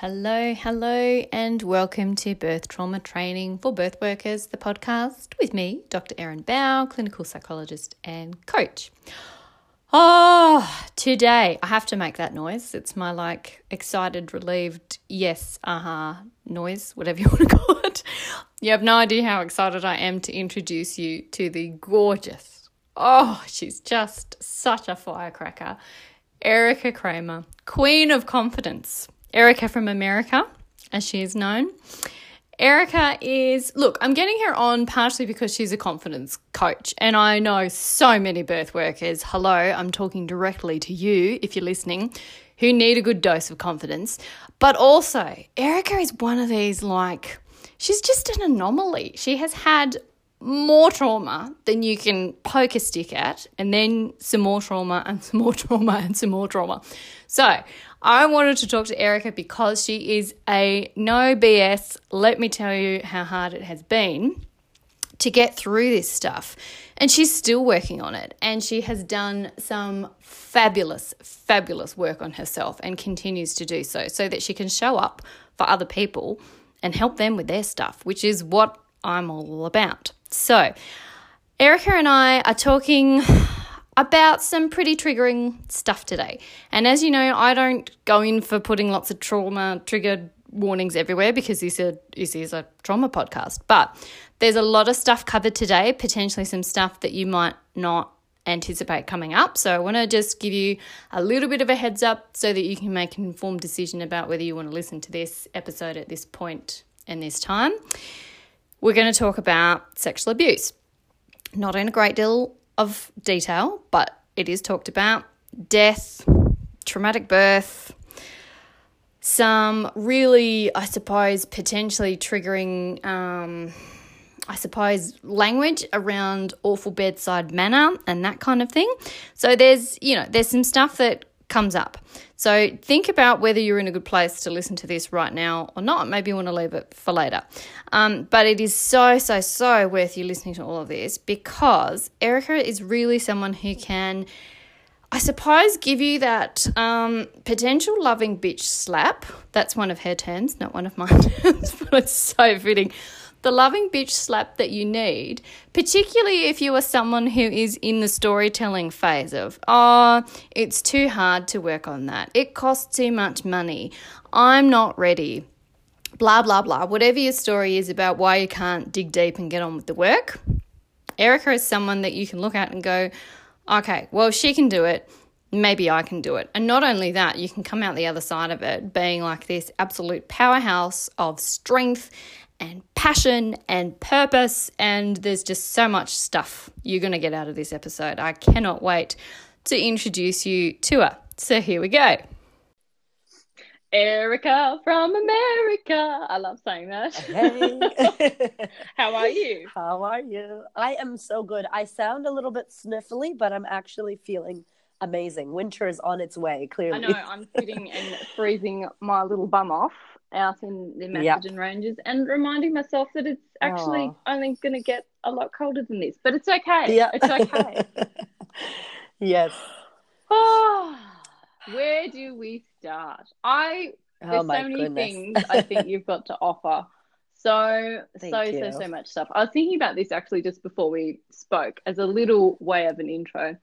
Hello, hello, and welcome to Birth Trauma Training for Birth Workers, the podcast with me, Dr. Erin Bowe, clinical psychologist and coach. Oh, today I have to make that noise. It's my like excited, relieved, yes, uh-huh, noise, whatever you want to call it. You have no idea how excited I am to introduce you to the gorgeous, oh, she's just such a firecracker, Erica Kramer, Queen of Confidence. Erica from America, as she is known. Erica is, look, I'm getting her on partially because she's a confidence coach, and I know so many birth workers. Hello, I'm talking directly to you if you're listening, who need a good dose of confidence. But also, Erica is one of these, like, she's just an anomaly. She has had more trauma than you can poke a stick at, and then some more trauma, and some more trauma, and some more trauma. So, I wanted to talk to Erica because she is a no BS. Let me tell you how hard it has been to get through this stuff. And she's still working on it. And she has done some fabulous, fabulous work on herself and continues to do so, so that she can show up for other people and help them with their stuff, which is what I'm all about. So, Erica and I are talking about some pretty triggering stuff today. And as you know, I don't go in for putting lots of trauma triggered warnings everywhere because this is, this is a trauma podcast. But there's a lot of stuff covered today, potentially some stuff that you might not anticipate coming up. So I want to just give you a little bit of a heads up so that you can make an informed decision about whether you want to listen to this episode at this point and this time. We're going to talk about sexual abuse. Not in a great deal of detail, but it is talked about death, traumatic birth, some really, I suppose, potentially triggering, um, I suppose, language around awful bedside manner and that kind of thing. So there's, you know, there's some stuff that comes up. So think about whether you're in a good place to listen to this right now or not. Maybe you want to leave it for later. Um, but it is so, so, so worth you listening to all of this because Erica is really someone who can. I suppose give you that um, potential loving bitch slap. That's one of her terms, not one of mine, but it's so fitting the loving bitch slap that you need, particularly if you are someone who is in the storytelling phase of, oh, it's too hard to work on that. It costs too much money. I'm not ready. Blah, blah, blah. Whatever your story is about why you can't dig deep and get on with the work, Erica is someone that you can look at and go, okay, well, she can do it maybe I can do it. And not only that, you can come out the other side of it being like this absolute powerhouse of strength and passion and purpose. And there's just so much stuff you're going to get out of this episode. I cannot wait to introduce you to her. So here we go. Erica from America. I love saying that. Hey. How are you? How are you? I am so good. I sound a little bit sniffly, but I'm actually feeling amazing. Winter is on its way, clearly. I know. I'm sitting and freezing my little bum off out in the Macedon yep. Ranges and reminding myself that it's actually oh. only going to get a lot colder than this, but it's okay. Yeah, it's okay. yes. Oh, where do we start? I oh there's oh so many goodness. things I think you've got to offer. So so you. so so much stuff. I was thinking about this actually just before we spoke as a little way of an intro.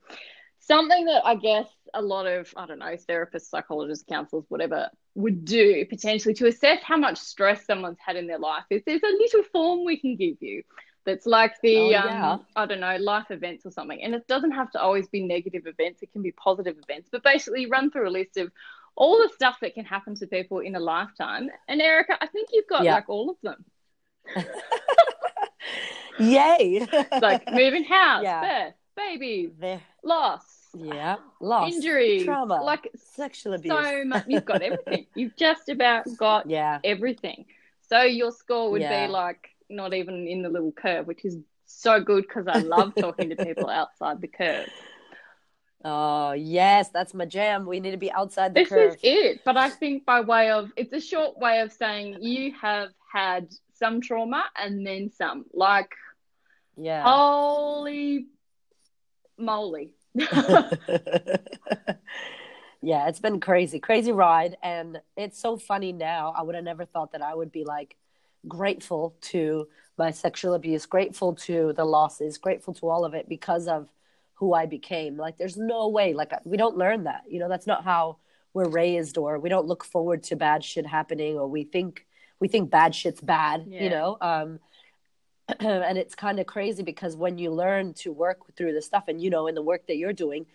Something that I guess a lot of I don't know therapists, psychologists, counselors, whatever would do potentially to assess how much stress someone's had in their life is there's a little form we can give you that's like the oh, yeah. um, I don't know life events or something, and it doesn't have to always be negative events. It can be positive events, but basically run through a list of all the stuff that can happen to people in a lifetime. And Erica, I think you've got yeah. like all of them. Yay! like moving house, yeah. birth, baby, loss, yeah, loss, injury, trauma, like sexual abuse. So much. You've got everything. You've just about got yeah. everything. So your score would yeah. be like not even in the little curve, which is so good because I love talking to people outside the curve. Oh yes, that's my jam. We need to be outside the this curve. This is it. But I think by way of it's a short way of saying you have had some trauma and then some. Like, yeah, holy moly. yeah, it's been crazy, crazy ride, and it's so funny now. I would have never thought that I would be like grateful to my sexual abuse, grateful to the losses, grateful to all of it because of who I became. Like, there's no way, like, we don't learn that. You know, that's not how we're raised, or we don't look forward to bad shit happening, or we think we think bad shit's bad. Yeah. You know, um, and it's kind of crazy because when you learn to work through the stuff, and you know, in the work that you're doing,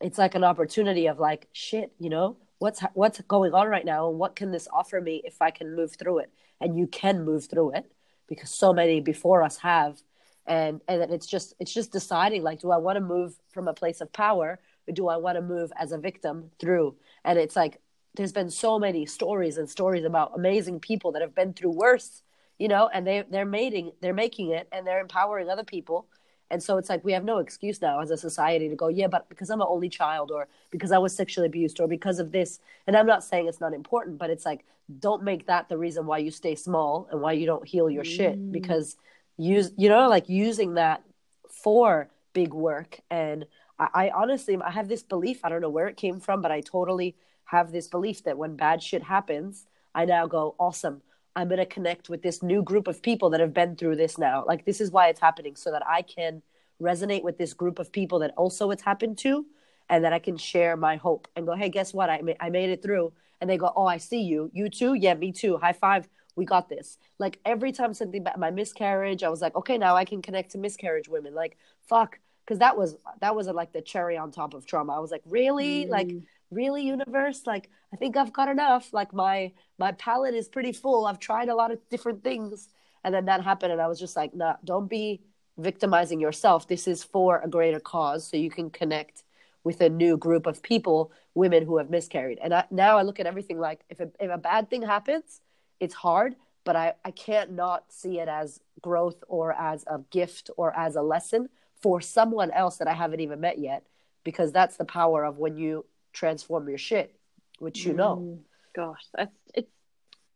it's like an opportunity of like, shit, you know, what's what's going on right now, and what can this offer me if I can move through it? And you can move through it because so many before us have and and it's just it's just deciding like do i want to move from a place of power or do i want to move as a victim through and it's like there's been so many stories and stories about amazing people that have been through worse you know and they they're mating they're making it and they're empowering other people and so it's like we have no excuse now as a society to go yeah but because i'm an only child or because i was sexually abused or because of this and i'm not saying it's not important but it's like don't make that the reason why you stay small and why you don't heal your mm. shit because use you know like using that for big work and I, I honestly i have this belief i don't know where it came from but i totally have this belief that when bad shit happens i now go awesome i'm going to connect with this new group of people that have been through this now like this is why it's happening so that i can resonate with this group of people that also it's happened to and that i can share my hope and go hey guess what i, ma- I made it through and they go oh i see you you too yeah me too high five we got this. Like every time something about my miscarriage, I was like, okay, now I can connect to miscarriage women. Like, fuck, because that was that was like the cherry on top of trauma. I was like, really, mm. like, really, universe, like, I think I've got enough. Like my my palate is pretty full. I've tried a lot of different things, and then that happened, and I was just like, nah, don't be victimizing yourself. This is for a greater cause, so you can connect with a new group of people, women who have miscarried. And I, now I look at everything like if a, if a bad thing happens, it's hard, but I, I can't not see it as growth or as a gift or as a lesson for someone else that I haven't even met yet, because that's the power of when you transform your shit, which you know. Mm, gosh, that's it's.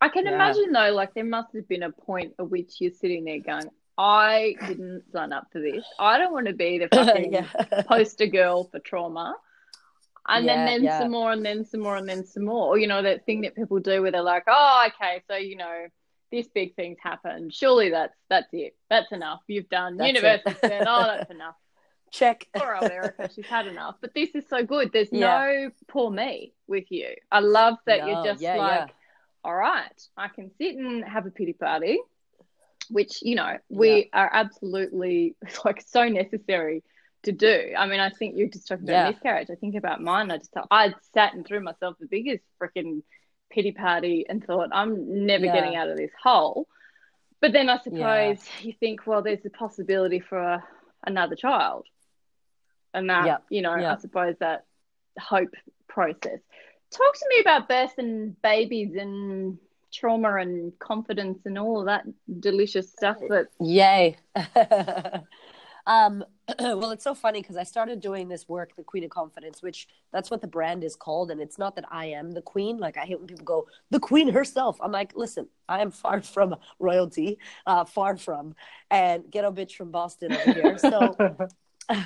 I can yeah. imagine though, like there must have been a point at which you're sitting there going, I didn't sign up for this. I don't want to be the fucking yeah. poster girl for trauma and yeah, then then some more and then some more and then some more you know that thing that people do where they're like oh okay so you know this big thing's happened surely that's that's it that's enough you've done that's university said oh that's enough check poor old erica she's had enough but this is so good there's yeah. no poor me with you i love that no, you're just like all right i can sit and have a pity party which you know we are absolutely like so necessary to do. I mean, I think you're just talking about yeah. miscarriage. I think about mine. I just I sat and threw myself the biggest freaking pity party and thought I'm never yeah. getting out of this hole. But then I suppose yeah. you think, well, there's a possibility for a, another child, and that you know, I suppose that hope process. Talk to me about birth and babies and trauma and confidence and all of that delicious stuff that yay Um, well, it's so funny because I started doing this work, the Queen of Confidence, which that's what the brand is called. And it's not that I am the queen. Like, I hate when people go, the queen herself. I'm like, listen, I am far from royalty, uh, far from, and ghetto bitch from Boston over here. So.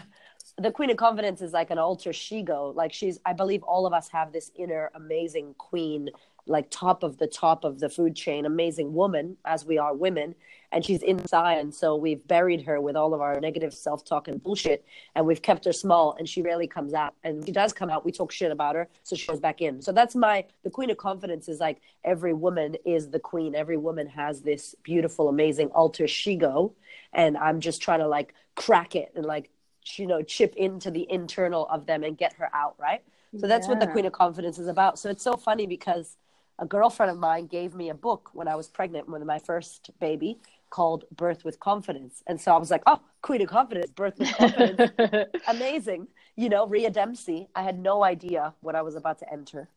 the queen of confidence is like an alter ego. Like she's i believe all of us have this inner amazing queen like top of the top of the food chain amazing woman as we are women. And she's inside and so we've buried her with all of our negative self-talk and bullshit and we've kept her small and she rarely comes out. And she does come out. We talk shit about her so she goes back in. So that's my the queen of confidence is like every woman is the queen. Every woman has this beautiful amazing alter ego. And i'm just trying to like crack it and like you know chip into the internal of them and get her out right so that's yeah. what the queen of confidence is about so it's so funny because a girlfriend of mine gave me a book when I was pregnant with my first baby called Birth with Confidence. And so I was like, oh, Queen of Confidence, Birth with Confidence. Amazing. You know, Rhea Dempsey. I had no idea what I was about to enter.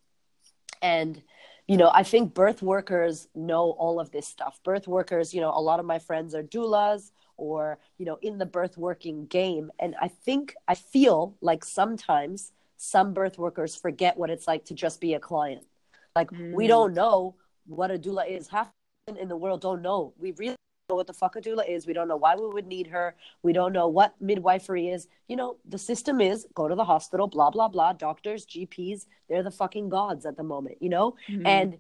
And, you know, I think birth workers know all of this stuff. Birth workers, you know, a lot of my friends are doulas or, you know, in the birth working game. And I think, I feel like sometimes some birth workers forget what it's like to just be a client. Like, mm. we don't know what a doula is. Half in the world don't know. We really what the fuck a doula is. We don't know why we would need her. We don't know what midwifery is. You know, the system is go to the hospital, blah, blah, blah. Doctors, GPs, they're the fucking gods at the moment, you know? Mm-hmm. And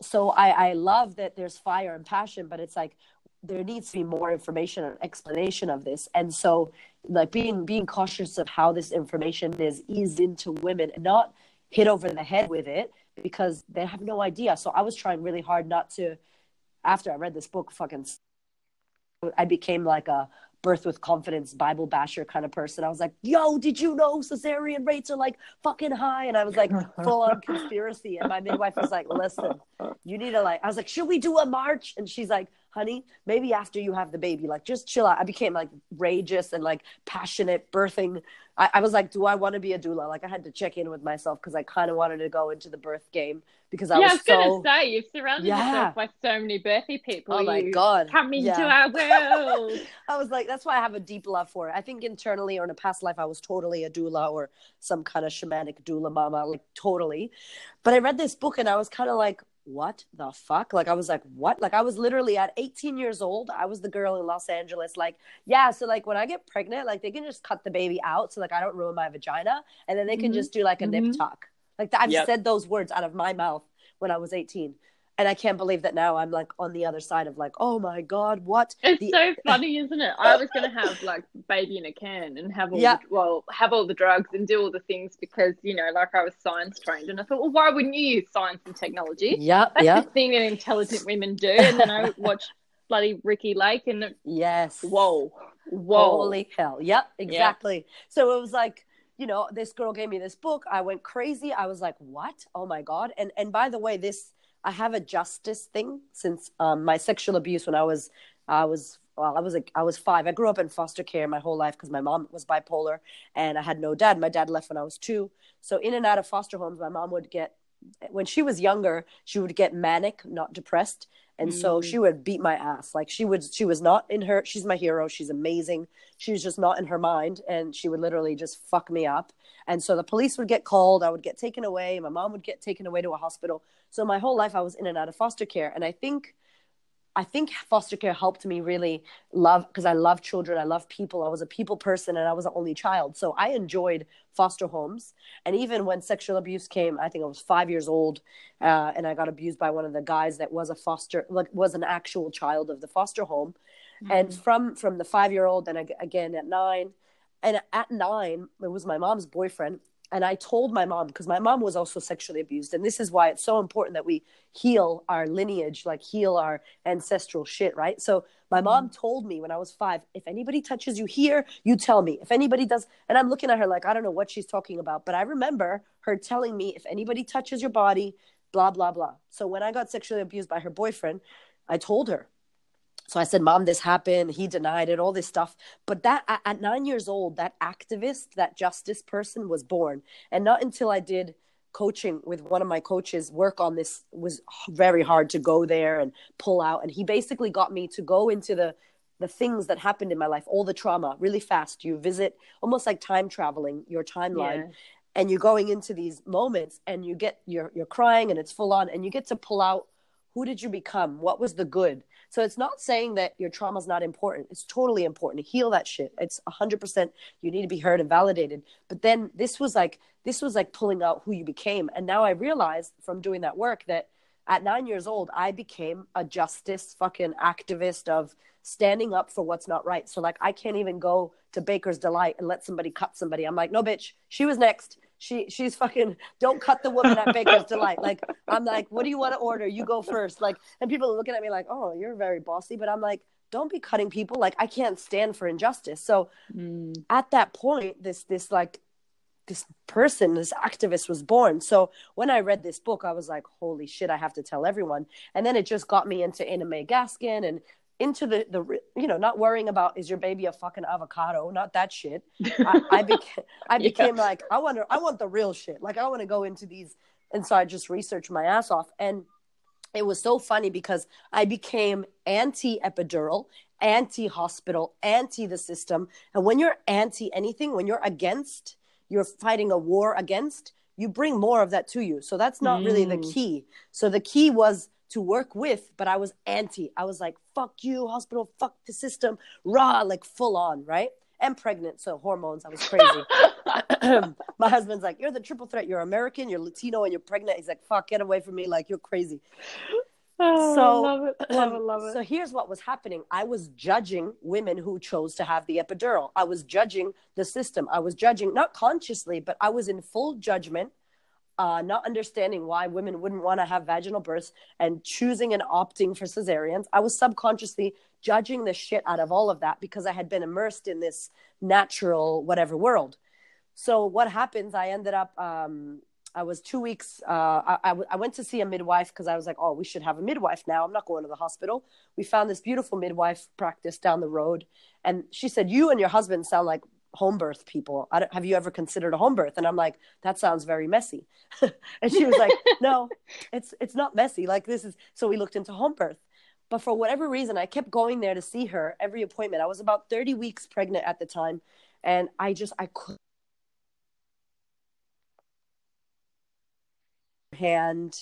so I, I love that there's fire and passion, but it's like there needs to be more information and explanation of this. And so like being being cautious of how this information is eased into women and not hit over the head with it because they have no idea. So I was trying really hard not to after I read this book fucking I became like a birth with confidence Bible basher kind of person. I was like, yo, did you know cesarean rates are like fucking high? And I was like full on conspiracy. And my midwife was like, listen, you need to like, I was like, should we do a march? And she's like, honey, maybe after you have the baby, like just chill out. I became like rageous and like passionate birthing. I, I was like, do I want to be a doula? Like I had to check in with myself because I kind of wanted to go into the birth game because I yeah, was, I was so... gonna say you've surrounded yeah. yourself by so many birthy people. Oh my god, come into yeah. our world. I was like, that's why I have a deep love for it. I think internally or in a past life, I was totally a doula or some kind of shamanic doula mama, like totally. But I read this book and I was kind of like, what the fuck? Like I was like, what? Like I was literally at 18 years old. I was the girl in Los Angeles. Like, yeah. So like when I get pregnant, like they can just cut the baby out, so like I don't ruin my vagina, and then they can mm-hmm. just do like a mm-hmm. nip tuck. Like I've yep. said those words out of my mouth when I was 18 and I can't believe that now I'm like on the other side of like, oh my god, what? It's the... so funny, isn't it? I was gonna have like baby in a can and have all yeah. the, well have all the drugs and do all the things because you know like I was science trained and I thought, well, why wouldn't you use science and technology? Yeah, that's yeah. the thing that intelligent women do. And then I watched bloody Ricki Lake and yes, whoa, whoa, holy hell, yep, exactly. Yep. So it was like you know this girl gave me this book i went crazy i was like what oh my god and and by the way this I have a justice thing since um, my sexual abuse when I was I was well, I was a, I was five. I grew up in foster care my whole life because my mom was bipolar and I had no dad. My dad left when I was two. So in and out of foster homes, my mom would get when she was younger, she would get manic, not depressed, and mm. so she would beat my ass. Like she would, she was not in her. She's my hero. She's amazing. She was just not in her mind, and she would literally just fuck me up. And so the police would get called. I would get taken away. My mom would get taken away to a hospital. So my whole life I was in and out of foster care. And I think I think foster care helped me really love because I love children. I love people. I was a people person and I was an only child. So I enjoyed foster homes. And even when sexual abuse came, I think I was five years old uh, and I got abused by one of the guys that was a foster, like was an actual child of the foster home. Mm-hmm. And from from the five year old, and again at nine, and at nine, it was my mom's boyfriend and I told my mom because my mom was also sexually abused, and this is why it's so important that we heal our lineage, like heal our ancestral shit, right? So my mom mm-hmm. told me when I was five, if anybody touches you here, you tell me. If anybody does, and I'm looking at her like I don't know what she's talking about, but I remember her telling me if anybody touches your body, blah blah blah. So when I got sexually abused by her boyfriend, I told her so I said, Mom, this happened. He denied it, all this stuff. But that at nine years old, that activist, that justice person was born. And not until I did coaching with one of my coaches work on this was very hard to go there and pull out. And he basically got me to go into the the things that happened in my life, all the trauma, really fast. You visit almost like time traveling your timeline. Yeah. And you're going into these moments and you get you're you're crying and it's full on and you get to pull out who did you become? What was the good? So it's not saying that your trauma is not important. It's totally important to heal that shit. It's 100% you need to be heard and validated. But then this was like this was like pulling out who you became. And now I realized from doing that work that at 9 years old I became a justice fucking activist of standing up for what's not right. So like I can't even go to Baker's Delight and let somebody cut somebody. I'm like, "No bitch, she was next." She she's fucking don't cut the woman at Baker's Delight. Like I'm like, what do you want to order? You go first. Like, and people are looking at me like, oh, you're very bossy. But I'm like, don't be cutting people. Like I can't stand for injustice. So mm. at that point, this this like this person, this activist was born. So when I read this book, I was like, holy shit, I have to tell everyone. And then it just got me into Ina May Gaskin and into the the you know not worrying about is your baby a fucking avocado not that shit i, I became i became yeah. like i want to i want the real shit like i want to go into these and so i just researched my ass off and it was so funny because i became anti epidural anti hospital anti the system and when you're anti anything when you're against you're fighting a war against you bring more of that to you so that's not mm. really the mm. key so the key was to work with, but I was anti. I was like, fuck you, hospital, fuck the system, raw, like full on, right? And pregnant, so hormones, I was crazy. My husband's like, You're the triple threat. You're American, you're Latino, and you're pregnant. He's like, Fuck, get away from me. Like, you're crazy. Oh, so, love it, love it, love it. So here's what was happening. I was judging women who chose to have the epidural. I was judging the system. I was judging, not consciously, but I was in full judgment uh, not understanding why women wouldn't want to have vaginal births and choosing and opting for cesareans. I was subconsciously judging the shit out of all of that because I had been immersed in this natural whatever world. So what happens? I ended up. Um, I was two weeks. Uh, I, went to see a midwife because I was like, oh, we should have a midwife now. I'm not going to the hospital. We found this beautiful midwife practice down the road, and she said, "You and your husband sound like home birth people. have you ever considered a home birth? And I'm like, that sounds very messy. and she was like, no, it's it's not messy. Like this is. So we looked into home birth. But for whatever reason, I kept going there to see her every appointment. I was about 30 weeks pregnant at the time, and I just I could hand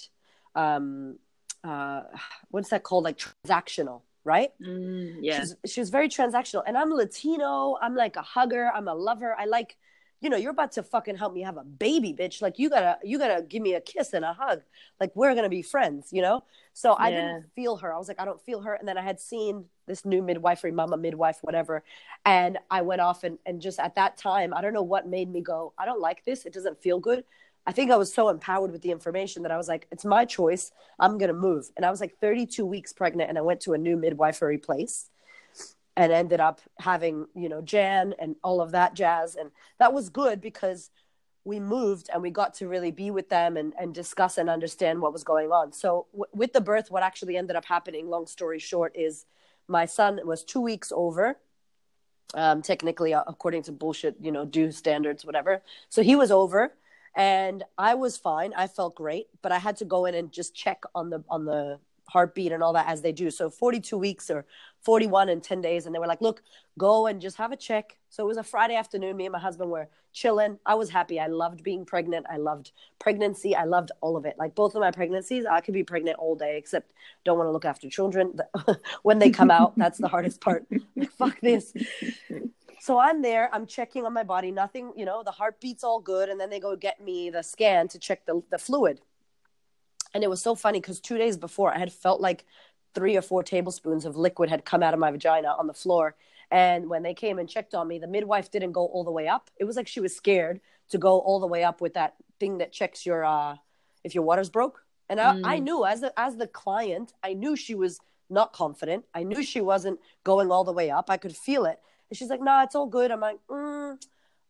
um uh what's that called like transactional right? Mm, yeah. She's, she was very transactional. And I'm Latino. I'm like a hugger. I'm a lover. I like, you know, you're about to fucking help me have a baby, bitch. Like you gotta, you gotta give me a kiss and a hug. Like we're gonna be friends, you know? So I yeah. didn't feel her. I was like, I don't feel her. And then I had seen this new midwifery, mama midwife, whatever. And I went off and, and just at that time, I don't know what made me go, I don't like this. It doesn't feel good. I think I was so empowered with the information that I was like, it's my choice. I'm going to move. And I was like 32 weeks pregnant and I went to a new midwifery place and ended up having, you know, Jan and all of that jazz. And that was good because we moved and we got to really be with them and, and discuss and understand what was going on. So w- with the birth, what actually ended up happening, long story short, is my son was two weeks over um, technically uh, according to bullshit, you know, due standards, whatever. So he was over and I was fine. I felt great, but I had to go in and just check on the on the heartbeat and all that as they do. So 42 weeks or 41 and 10 days. And they were like, look, go and just have a check. So it was a Friday afternoon. Me and my husband were chilling. I was happy. I loved being pregnant. I loved pregnancy. I loved all of it. Like both of my pregnancies, I could be pregnant all day, except don't want to look after children. when they come out, that's the hardest part. Like, fuck this. So I'm there, I'm checking on my body, nothing, you know, the heartbeat's all good. And then they go get me the scan to check the, the fluid. And it was so funny because two days before, I had felt like three or four tablespoons of liquid had come out of my vagina on the floor. And when they came and checked on me, the midwife didn't go all the way up. It was like she was scared to go all the way up with that thing that checks your uh if your water's broke. And I, mm. I knew as the, as the client, I knew she was not confident. I knew she wasn't going all the way up. I could feel it. And she's like, "Nah, it's all good." I'm like, mm,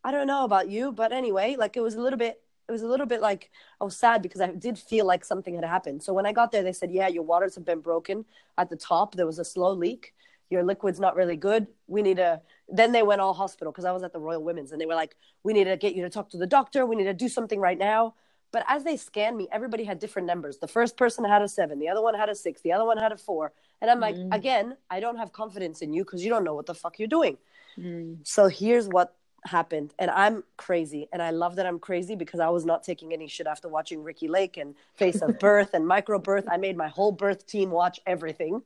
"I don't know about you, but anyway, like it was a little bit." It was a little bit like I was sad because I did feel like something had happened. So when I got there, they said, "Yeah, your waters have been broken at the top. There was a slow leak. Your liquid's not really good. We need to." Then they went all hospital because I was at the Royal Women's, and they were like, "We need to get you to talk to the doctor. We need to do something right now." But as they scanned me, everybody had different numbers. The first person had a seven, the other one had a six, the other one had a four. And I'm like, mm. again, I don't have confidence in you because you don't know what the fuck you're doing. Mm. So here's what happened. And I'm crazy. And I love that I'm crazy because I was not taking any shit after watching Ricki Lake and Face of Birth and Microbirth. I made my whole birth team watch everything.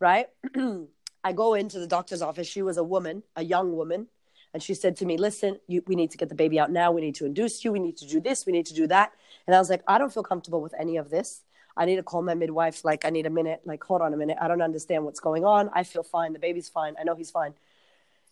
Right. I go into the doctor's office. She was a woman, a young woman. And she said to me, Listen, you, we need to get the baby out now. We need to induce you. We need to do this. We need to do that. And I was like, I don't feel comfortable with any of this. I need to call my midwife. Like, I need a minute. Like, hold on a minute. I don't understand what's going on. I feel fine. The baby's fine. I know he's fine.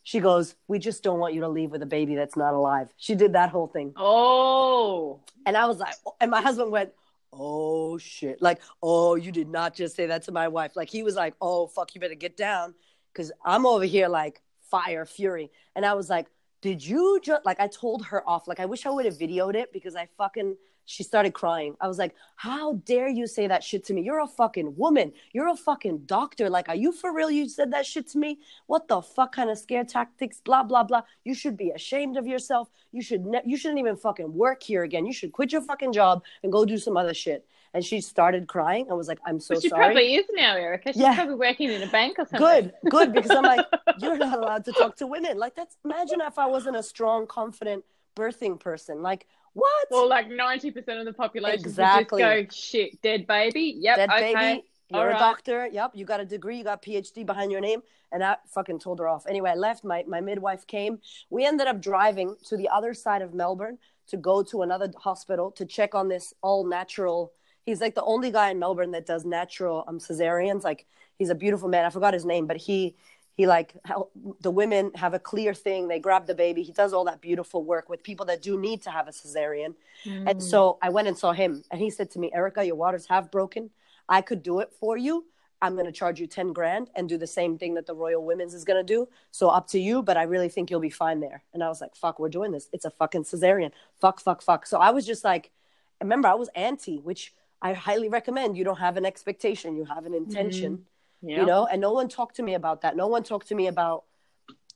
She goes, We just don't want you to leave with a baby that's not alive. She did that whole thing. Oh. And I was like, and my husband went, Oh shit. Like, oh, you did not just say that to my wife. Like, he was like, Oh, fuck, you better get down. Cause I'm over here like fire, fury. And I was like, Did you just, like, I told her off. Like, I wish I would have videoed it because I fucking, she started crying. I was like, How dare you say that shit to me? You're a fucking woman. You're a fucking doctor. Like, are you for real? You said that shit to me? What the fuck kind of scare tactics? Blah, blah, blah. You should be ashamed of yourself. You should ne- you shouldn't even fucking work here again. You should quit your fucking job and go do some other shit. And she started crying. I was like, I'm so but she sorry. probably is now, Erica. She's yeah. probably working in a bank or something. Good, good. Because I'm like, you're not allowed to talk to women. Like that's imagine if I wasn't a strong, confident birthing person. Like what? Well, like ninety percent of the population exactly. just go shit, dead baby. Yep, dead okay. baby. You're a doctor. Yep, you got a degree, you got PhD behind your name. And I fucking told her off. Anyway, I left. My, my midwife came. We ended up driving to the other side of Melbourne to go to another hospital to check on this all natural. He's like the only guy in Melbourne that does natural um, cesareans. Like he's a beautiful man. I forgot his name, but he he like help, the women have a clear thing. They grab the baby. He does all that beautiful work with people that do need to have a cesarean. Mm. and so i went and saw him and he said to me erica your waters have broken. I could do it for you. I'm going to charge you 10 grand and do the same thing that the royal women's is going to do. So up to you but i really think you'll be fine there. And i was like fuck we're doing this. It's a fucking cesarean. Fuck fuck fuck. So i was just like remember i was anti which i highly recommend you don't have an expectation you have an intention mm you know and no one talked to me about that. No one talked to me about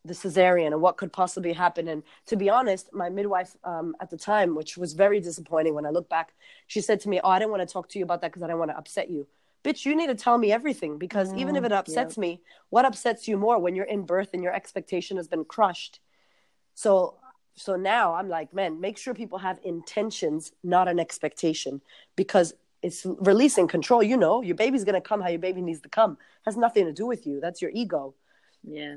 the cesarean and what could possibly happen. And to be honest my midwife um, at the time which was very disappointing when i look back she said to me oh i didn't want to talk to you about that because i didn't want to upset you. Bitch you need to tell me everything because mm, even if it upsets me what upsets you more when you're in birth and your expectation has been crushed? So so now i'm like man make sure people have intentions not an expectation. Because it's releasing control. You know, your baby's gonna come how your baby needs to come. It has nothing to do with you. That's your ego. Yeah.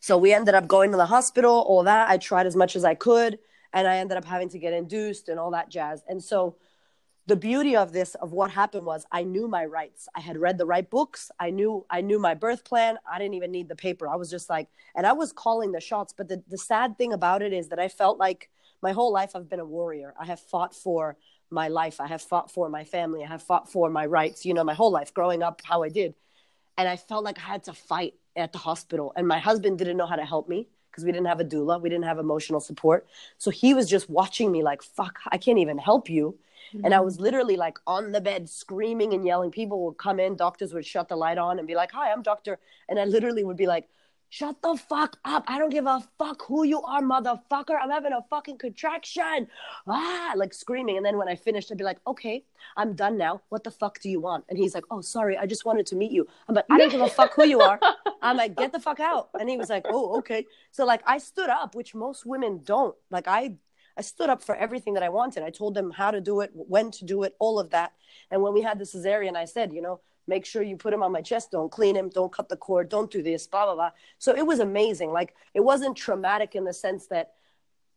So we ended up going to the hospital. All that I tried as much as I could, and I ended up having to get induced and all that jazz. And so, the beauty of this, of what happened, was I knew my rights. I had read the right books. I knew I knew my birth plan. I didn't even need the paper. I was just like, and I was calling the shots. But the the sad thing about it is that I felt like my whole life I've been a warrior. I have fought for my life. I have fought for my family. I have fought for my rights, you know, my whole life growing up, how I did. And I felt like I had to fight at the hospital. And my husband didn't know how to help me because we didn't have a doula. We didn't have emotional support. So he was just watching me like, fuck, I can't even help you. Mm-hmm. And I was literally like on the bed screaming and yelling. People would come in, doctors would shut the light on and be like, hi, I'm doctor. And I literally would be like, Shut the fuck up. I don't give a fuck who you are, motherfucker. I'm having a fucking contraction. Ah, like screaming. And then when I finished, I'd be like, okay, I'm done now. What the fuck do you want? And he's like, oh, sorry. I just wanted to meet you. I'm like, I don't give a fuck who you are. I'm like, get the fuck out. And he was like, oh, okay. So like I stood up, which most women don't. Like I I stood up for everything that I wanted. I told them how to do it, when to do it, all of that. And when we had the cesarean, I said, you know, make sure you put him on my chest don't clean him don't cut the cord don't do this blah blah blah so it was amazing like it wasn't traumatic in the sense that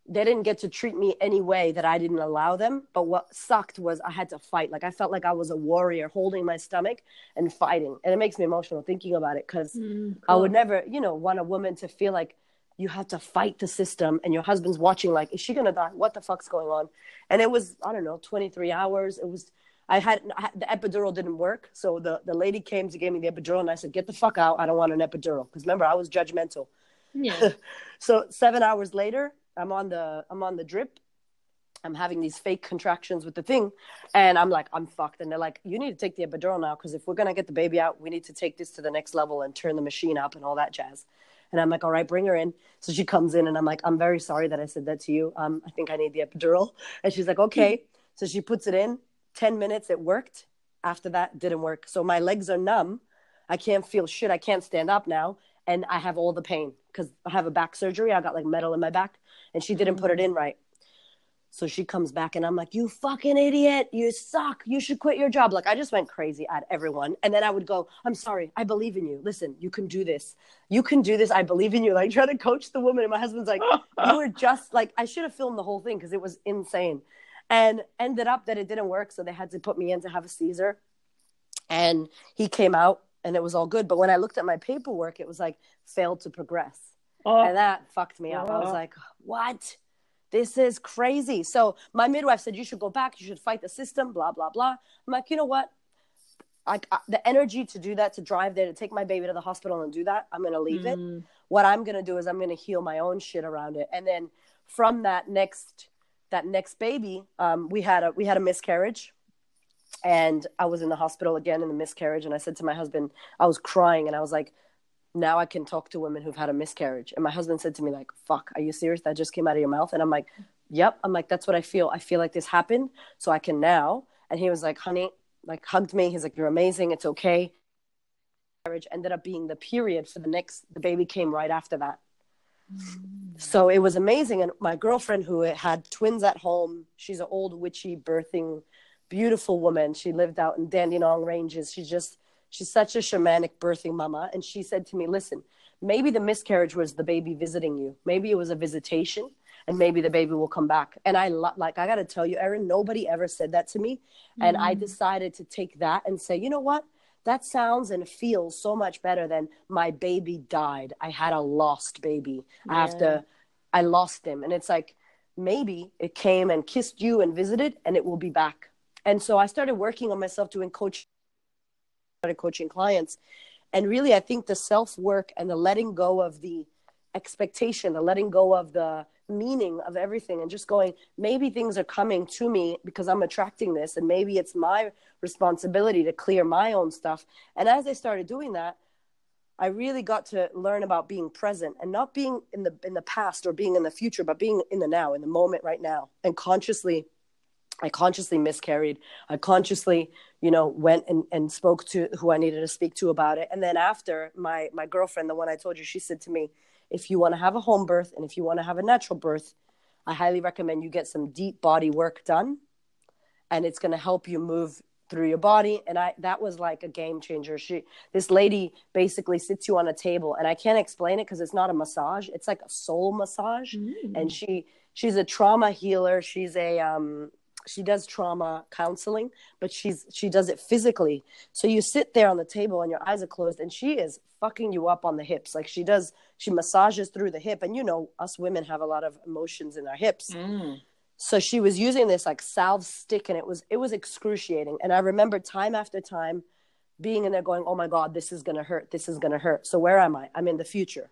they didn't get to treat me any way that I didn't allow them. But what sucked was I had to fight. Like I felt like I was a warrior holding my stomach and fighting. And it makes me emotional thinking about it because mm, cool. I would never, you know, want a woman to feel like you have to fight the system and your husband's watching, like, is she going to die? What the fuck's going on? And it was, I don't know, 23 hours. It was I had, I had, the epidural didn't work, so the the lady came to give me the epidural, and I said, "Get the fuck out! I don't want an epidural." Because remember, I was judgmental. Yeah. so seven hours later, I'm on the I'm on the drip. I'm having these fake contractions with the thing, and I'm like, I'm fucked. And they're like, you need to take the epidural now because if we're gonna get the baby out, we need to take this to the next level and turn the machine up and all that jazz. And I'm like, all right, bring her in. So she comes in, and I'm like, I'm very sorry that I said that to you. Um, I think I need the epidural. And she's like, okay. so she puts it in, 10 minutes it worked. After that didn't work. So my legs are numb. I can't feel shit. I can't stand up now. And i have all the pain because i have a back surgery. I got like metal in my back and she didn't put it mm-hmm. in right. So she comes back and i'm like you fucking idiot. You suck. You should quit your job. Like i just went crazy at everyone. And then i would go i'm sorry. I believe in you. Listen you can do this. You can do this. I believe in you. Like try to coach the woman and my husband's like you were just like i should have filmed the whole thing because it was insane and ended up that it didn't work so they had to put me in to have a caesar. And he came out and it was all good. But when i looked at my paperwork it was like failed to progress. Oh. and that fucked me up. Oh. i was like what? This is crazy. So my midwife said you should go back. You should fight the system blah blah blah. I'm like you know what? Like the energy to do that to drive there to take my baby to the hospital and do that i'm gonna leave mm. it what i'm gonna do is i'm gonna heal my own shit around it. And then from that next that next baby, um, we had a we had a miscarriage, and I was in the hospital again in the miscarriage. And I said to my husband, I was crying, and I was like, "Now I can talk to women who've had a miscarriage." And my husband said to me, "Like, fuck, are you serious? That just came out of your mouth?" And I'm like, "Yep." I'm like, "That's what I feel. I feel like this happened, so I can now." And he was like, "Honey," like hugged me. He's like, "You're amazing. It's okay." Ended up being the period for the next. The baby came right after that so it was amazing. And my girlfriend, who had twins at home, she's an old witchy birthing, beautiful woman. She lived out in Dandenong Ranges. She's just she's such a shamanic birthing mama and she said to me listen maybe the miscarriage was the baby visiting you maybe it was a visitation and maybe the baby will come back and i lo- like i got to tell you erin nobody ever said that to me mm-hmm. and i mm. decided to take that and say you know what that sounds and feels so much better than my baby died. I had a lost baby yeah. after i lost him. And it's like maybe it came and kissed you and visited and it will be back. And so i started working on myself doing coach started coaching clients. And really i think the self work and the letting go of the expectation the letting go of the meaning of everything and just going maybe things are coming to me because i'm attracting this and maybe it's my responsibility to clear my own stuff. And as i started doing that i really got to learn about being present and not being in the in the past or being in the future but being in the now in the moment right now. And consciously i consciously miscarried. I consciously you know went and, and spoke to who i needed to speak to about it. And then after my my girlfriend the one i told you she said to me if you want to have a home birth and if you want to have a natural birth, I highly recommend you get some deep body work done and it's going to help you move through your body and i that was like a game changer she this lady basically sits you on a table and i can't explain it because it's not a massage it's like a soul massage mm. and she she's a trauma healer she's a um she does trauma counseling but she's she does it physically. So you sit there on the table and your eyes are closed and she is fucking you up on the hips. Like she does she massages through the hip and you know us women have a lot of emotions in our hips. Mm. so she was using this like salve stick and it was it was excruciating. And i remember time after time being in there going oh my god this is going to hurt. This is going to hurt. So where am i? I'm in the future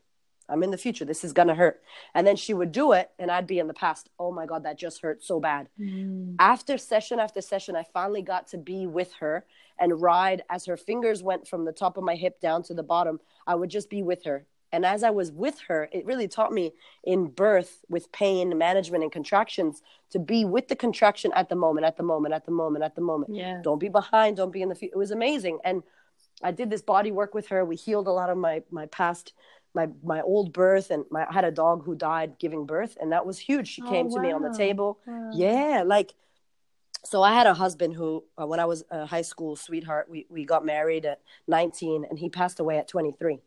I'm in the future. This is going to hurt. And then she would do it, and I'd be in the past. Oh my God, that just hurt so bad. Mm. After session after session, I finally got to be with her and ride as her fingers went from the top of my hip down to the bottom. I would just be with her. And as I was with her, it really taught me in birth with pain management and contractions to be with the contraction at the moment, at the moment, at the moment, at the moment. Yeah. Don't be behind. Don't be in the future. It was amazing. And I did this body work with her. We healed a lot of my my past my my old birth and my, I had a dog who died giving birth and that was huge. She oh, came to me on the table. Wow. Yeah, like so I had a husband who uh, when I was a high school sweetheart, we we got married at 19 and he passed away at 23.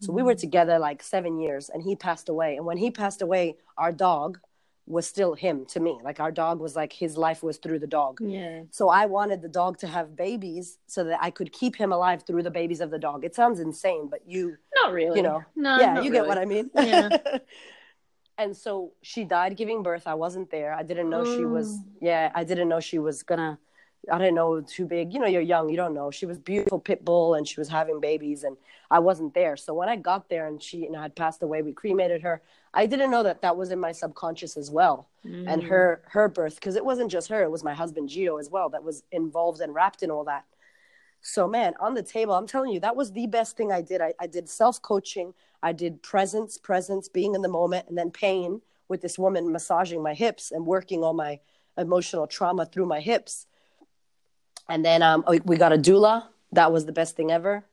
So mm-hmm. we were mm. together like 7 years and he passed away and when he passed away, our dog was still him to me. Like our dog was like his life was through the dog. Yeah. So I wanted the dog to have babies so that I could keep him alive through the babies of the dog. It sounds insane, but you not really. You know. No. Yeah, you really. get what I mean. Yeah. and so she died giving birth. I wasn't there. I didn't know she was mm. yeah, I didn't know she was gonna I didn't know too big. You know, you're young, you don't know. She was beautiful pit bull and she was having babies and I wasn't there. So when I got there and she you know, had passed away, we cremated her. I didn't know that that was in my subconscious as well. Mm. And her her birth because it wasn't just her, it was my husband Gio as well that was involved and wrapped in all that. So man, on the table, I'm telling you, that was the best thing I did. I, I did self-coaching, I did presence, presence, being in the moment, and then pain with this woman massaging my hips and working on my emotional trauma through my hips and then um, we got a doula. That was the best thing ever.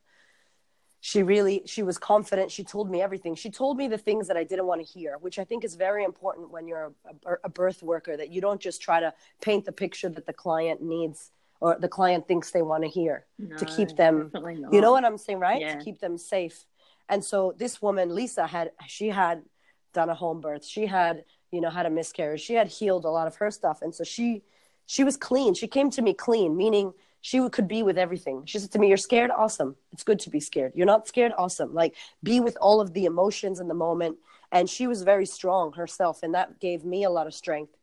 She really, she was confident. She told me everything. She told me the things that I didn't want to hear, which I think is very important when you're a, a birth worker. That you don't just try to paint the picture that the client needs or the client thinks they want to hear no, to keep them. You know what I'm saying, right? Yeah. To keep them safe. And so this woman, Lisa, had she had done a home birth. She had, you know, had a miscarriage. She had healed a lot of her stuff, and so she she was clean. She came to me clean, meaning she could be with everything. She said to me, You're scared? Awesome. It's good to be scared. You're not scared? Awesome. Like, be with all of the emotions in the moment. And she was very strong herself, and that gave me a lot of strength.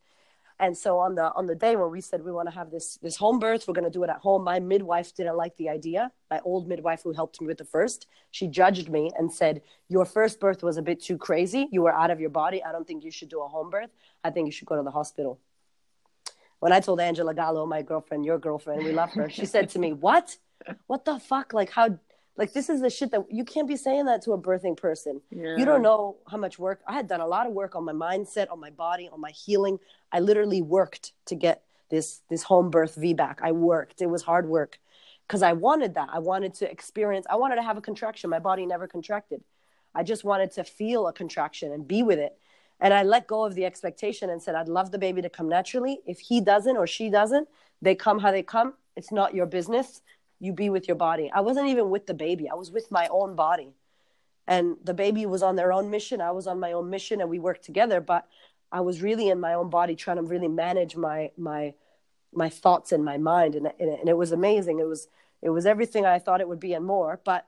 And so on the on the day where we said we want to have this this home birth, we're going to do it at home. My midwife didn't like the idea. My old midwife who helped me with the first, she judged me and said, "Your first birth was a bit too crazy. You were out of your body. I don't think you should do a home birth. I think you should go to the hospital." When I told Angela Gallo, my girlfriend, your girlfriend, we love her, she said to me, What? What the fuck? Like, how, like, this is the shit that you can't be saying that to a birthing person. Yeah. You don't know how much work. I had done a lot of work on my mindset, on my body, on my healing. I literally worked to get this this home birth VBAC. I worked. It was hard work because I wanted that. I wanted to experience, I wanted to have a contraction. My body never contracted. I just wanted to feel a contraction and be with it. And I let go of the expectation and said, I'd love the baby to come naturally. If he doesn't or she doesn't, they come how they come. It's not your business. you be with your body. I wasn't even with the baby. I was with my own body. And the baby was on their own mission. I was on my own mission and we worked together, but I was really in my own body trying to really manage my my my thoughts and my mind and, and it was amazing. It was it was everything I thought it would be and more, but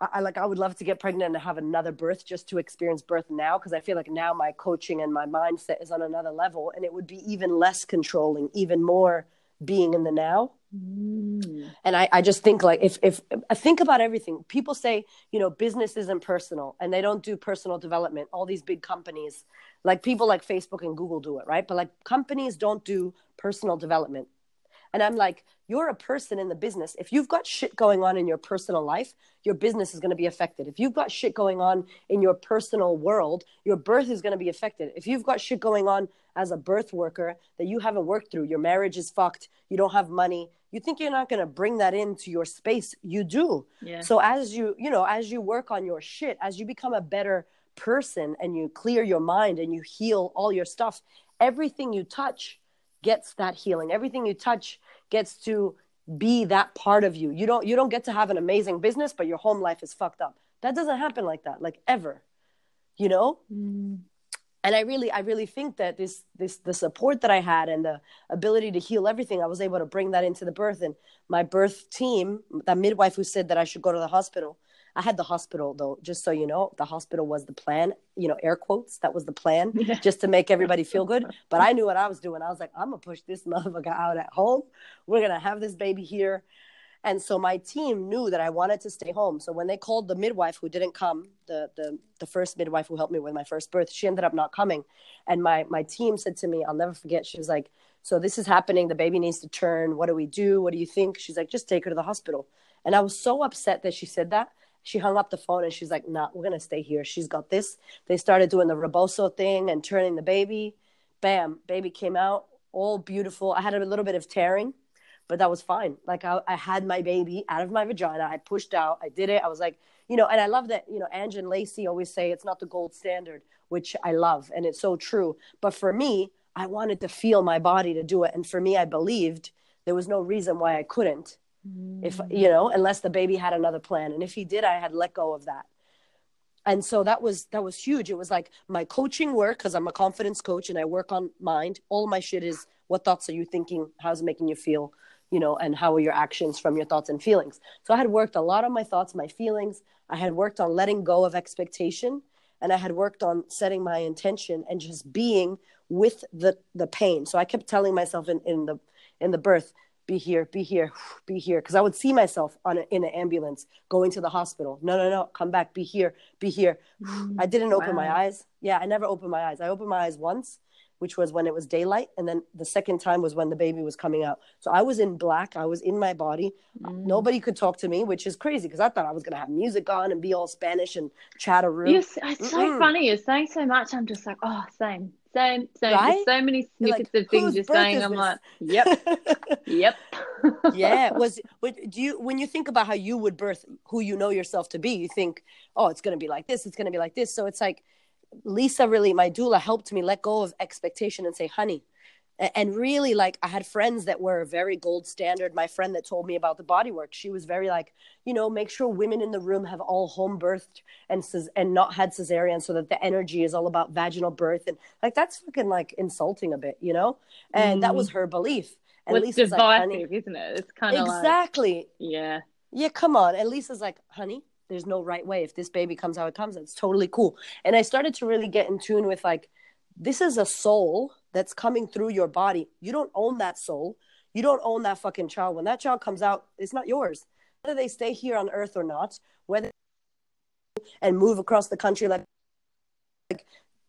I, I like I would love to get pregnant and have another birth just to experience birth now because I feel like now my coaching and my mindset is on another level and it would be even less controlling, even more being in the now. Mm. And I, I just think like if if I think about everything, people say, you know, business isn't personal and they don't do personal development. All these big companies, like people like Facebook and Google do it, right? But like companies don't do personal development. And I'm like, you're a person in the business. If you've got shit going on in your personal life, your business is going to be affected. If you've got shit going on in your personal world, your birth is going to be affected. If you've got shit going on as a birth worker that you haven't worked through, your marriage is fucked, you don't have money, you think you're not going to bring that into your space, you do. Yeah. So as you, you know, as you work on your shit, as you become a better person and you clear your mind and you heal all your stuff, everything you touch gets that healing. Everything you touch gets to be that part of you. You don't you don't get to have an amazing business, but your home life is fucked up. That doesn't happen like that, like ever. You know? Mm. And I really, I really think that this, this, the support that I had and the ability to heal everything, I was able to bring that into the birth. And my birth team, that midwife who said that I should go to the hospital, I had the hospital though, just so you know, the hospital was the plan, you know, air quotes, that was the plan, yeah. just to make everybody feel good. But I knew what I was doing. I was like, I'm gonna push this motherfucker out at home. We're gonna have this baby here. And so my team knew that I wanted to stay home. So when they called the midwife who didn't come, the the the first midwife who helped me with my first birth, she ended up not coming. And my my team said to me, I'll never forget, she was like, So this is happening, the baby needs to turn. What do we do? What do you think? She's like, just take her to the hospital. And I was so upset that she said that she hung up the phone and she's like, nah, we're going to stay here. She's got this. They started doing the rebozo thing and turning the baby. Bam, baby came out all beautiful. I had a little bit of tearing, but that was fine. Like I, I had my baby out of my vagina. I pushed out. I did it. I was like, you know, and I love that, you know, Ange and Lacey always say it's not the gold standard, which I love. And it's so true. But for me, I wanted to feel my body to do it. And for me, I believed there was no reason why I couldn't if you know unless the baby had another plan. And if he did i had let go of that. And so that was that was huge. It was like my coaching work because i'm a confidence coach and i work on mind. All my shit is what thoughts are you thinking? How's it making you feel? You know and how are your actions from your thoughts and feelings? So i had worked a lot on my thoughts my feelings. I had worked on letting go of expectation. And i had worked on setting my intention and just being with the the pain. So i kept telling myself in in the in the birth be here, be here, be here. Because I would see myself on a, in an ambulance going to the hospital. No, no, no, come back, be here, be here. I didn't open wow. my eyes. Yeah, I never opened my eyes. I opened my eyes once, which was when it was daylight, and then the second time was when the baby was coming out. So I was in black. I was in my body. Mm. Nobody could talk to me, which is crazy because I thought I was gonna have music on and be all Spanish and chat a room. Yes, it's so Mm-mm. funny. You're saying so much. I'm just like, oh, same. Same, same. Right? so many snippets like, of things you're saying. I'm like, yep, yep. yeah. Was do you when you think about how you would birth who you know yourself to be, you think, oh, it's going to be like this. It's going to be like this. So it's like Lisa really, my doula, helped me let go of expectation and say, honey, and really like i had friends that were very gold standard my friend that told me about the body work she was very like you know make sure women in the room have all home birthed and and not had cesarean so that the energy is all about vaginal birth and like that's fucking like insulting a bit you know and mm. that was mm. her belief and Lisa's divisive, like, isn't it? It's kind of exactly. Like, yeah. Yeah, come on. And Lisa's like, honey, there's no right way. If this baby comes how it comes, that's totally cool. And I started to really get in tune with like, this is a soul that's coming through your body. You don't own that soul. You don't own that fucking child. When that child comes out, it's not yours. Whether they stay here on earth or not, whether and move across the country like like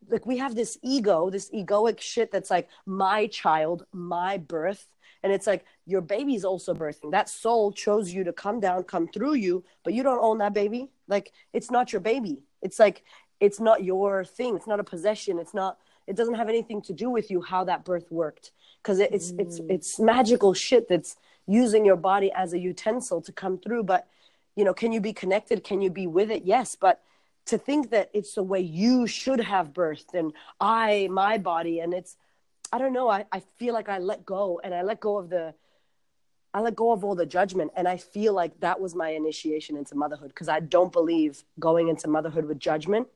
like we have this ego, this egoic shit that's like my child, my birth. And it's like your baby's also birthing. That soul chose you to come down, come through you, but you don't own that baby. Like it's not your baby. It's like it's not your thing. It's not a possession. It's not it doesn't have anything to do with you how that birth worked because it's mm. it's it's magical shit that's using your body as a utensil to come through but you know can you be connected can you be with it yes but to think that it's the way you should have birthed and i my body and it's i don't know i, I feel like i let go and i let go of the I let go of all the judgment. And I feel like that was my initiation into motherhood because I don't believe going into motherhood with judgment